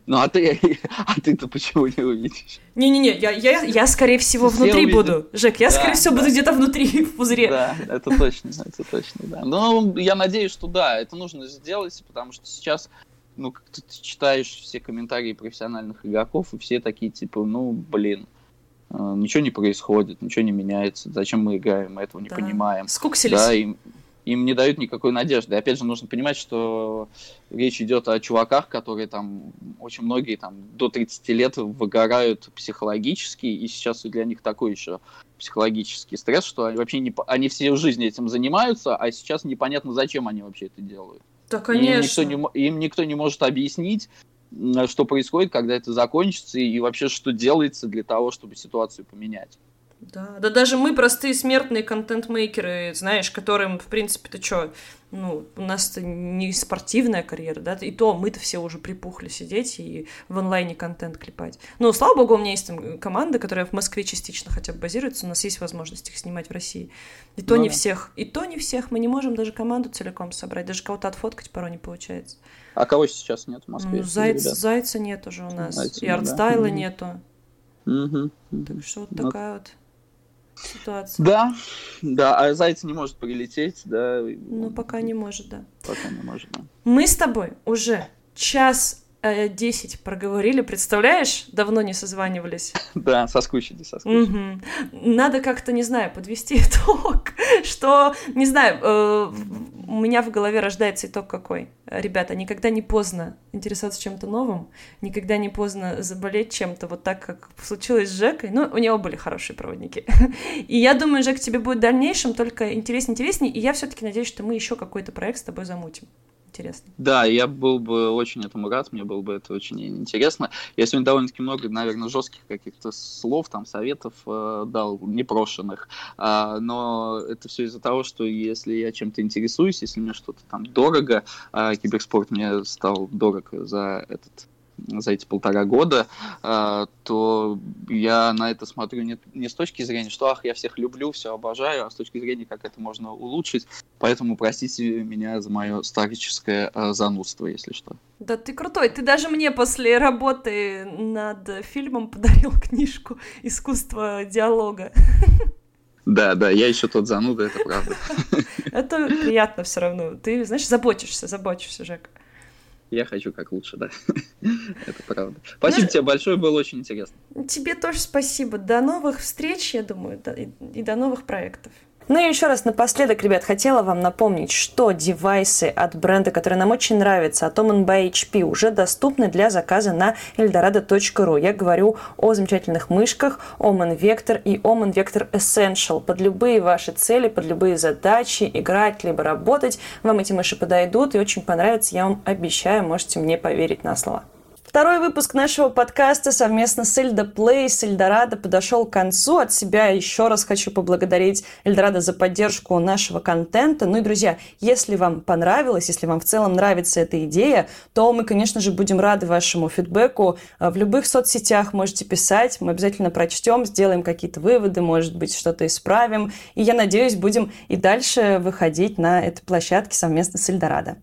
Ну, а ты, а ты-то почему не увидишь? Не-не-не, я, я, я, скорее всего, Все внутри увидят. буду. Жек, я, да, скорее всего, да. буду где-то внутри, в пузыре. Да, это точно, это точно, да. Ну, я надеюсь, что да, это нужно сделать, потому что сейчас, ну, как ты читаешь все комментарии профессиональных игроков, и все такие, типа, ну, блин, э, ничего не происходит, ничего не меняется, зачем мы играем, мы этого не да. понимаем. Скуксились. Да, и, им не дают никакой надежды. И опять же, нужно понимать, что речь идет о чуваках, которые там, очень многие там до 30 лет выгорают психологически, и сейчас для них такой еще психологический стресс, что они вообще не, они всю жизнь этим занимаются, а сейчас непонятно, зачем они вообще это делают. Да, конечно. Им никто не, им никто не может объяснить, что происходит, когда это закончится, и вообще, что делается для того, чтобы ситуацию поменять. Да, да даже мы простые смертные контент-мейкеры, знаешь, которым, в принципе-то что, ну, у нас-то не спортивная карьера, да, и то мы-то все уже припухли сидеть и в онлайне контент клепать. Ну, слава богу, у меня есть там команда, которая в Москве частично хотя бы базируется, у нас есть возможность их снимать в России. И то ну, не да. всех, и то не всех, мы не можем даже команду целиком собрать, даже кого-то отфоткать порой не получается. А кого сейчас нет в Москве? Ну, Зайц, Зайца нет уже у нас, Зайца, и артстайла да. нету. Угу. Так что вот ну, такая вот ситуация. Да, да, а заяц не может прилететь, да. Ну, пока не может, да. Пока не может, да. Мы с тобой уже час э, 10 проговорили, представляешь? Давно не созванивались. Да, соскучились, соскучились. Угу. Надо как-то, не знаю, подвести итог, что, не знаю, э, у меня в голове рождается итог какой. Ребята, никогда не поздно интересоваться чем-то новым, никогда не поздно заболеть чем-то, вот так, как случилось с Жекой. Ну, у него были хорошие проводники. И я думаю, Жек, тебе будет в дальнейшем только интереснее, интереснее, и я все-таки надеюсь, что мы еще какой-то проект с тобой замутим интересно. Да, я был бы очень этому рад, мне было бы это очень интересно. Я сегодня довольно-таки много, наверное, жестких каких-то слов, там, советов э, дал, непрошенных, э, но это все из-за того, что если я чем-то интересуюсь, если мне что-то там дорого, э, киберспорт мне стал дорог за этот за эти полтора года, а, то я на это смотрю не, не с точки зрения, что ах, я всех люблю, все обожаю, а с точки зрения, как это можно улучшить. Поэтому простите меня за мое старческое а, занудство, если что. Да ты крутой. Ты даже мне после работы над фильмом подарил книжку «Искусство диалога». Да, да, я еще тот зануда, это правда. Это приятно все равно. Ты, знаешь, заботишься, заботишься, Жека. Я хочу как лучше, да. Это правда. Спасибо ну, тебе большое, было очень интересно. Тебе тоже спасибо. До новых встреч, я думаю, и до новых проектов. Ну и еще раз напоследок, ребят, хотела вам напомнить, что девайсы от бренда, который нам очень нравится, от Omen by HP, уже доступны для заказа на eldorado.ru. Я говорю о замечательных мышках Omen Vector и Omen Vector Essential. Под любые ваши цели, под любые задачи, играть, либо работать, вам эти мыши подойдут и очень понравятся, я вам обещаю, можете мне поверить на слово. Второй выпуск нашего подкаста совместно с Эльдо Плей, с Эльдорадо подошел к концу. От себя еще раз хочу поблагодарить Эльдорадо за поддержку нашего контента. Ну и, друзья, если вам понравилось, если вам в целом нравится эта идея, то мы, конечно же, будем рады вашему фидбэку. В любых соцсетях можете писать, мы обязательно прочтем, сделаем какие-то выводы, может быть, что-то исправим. И я надеюсь, будем и дальше выходить на этой площадке совместно с Эльдорадо.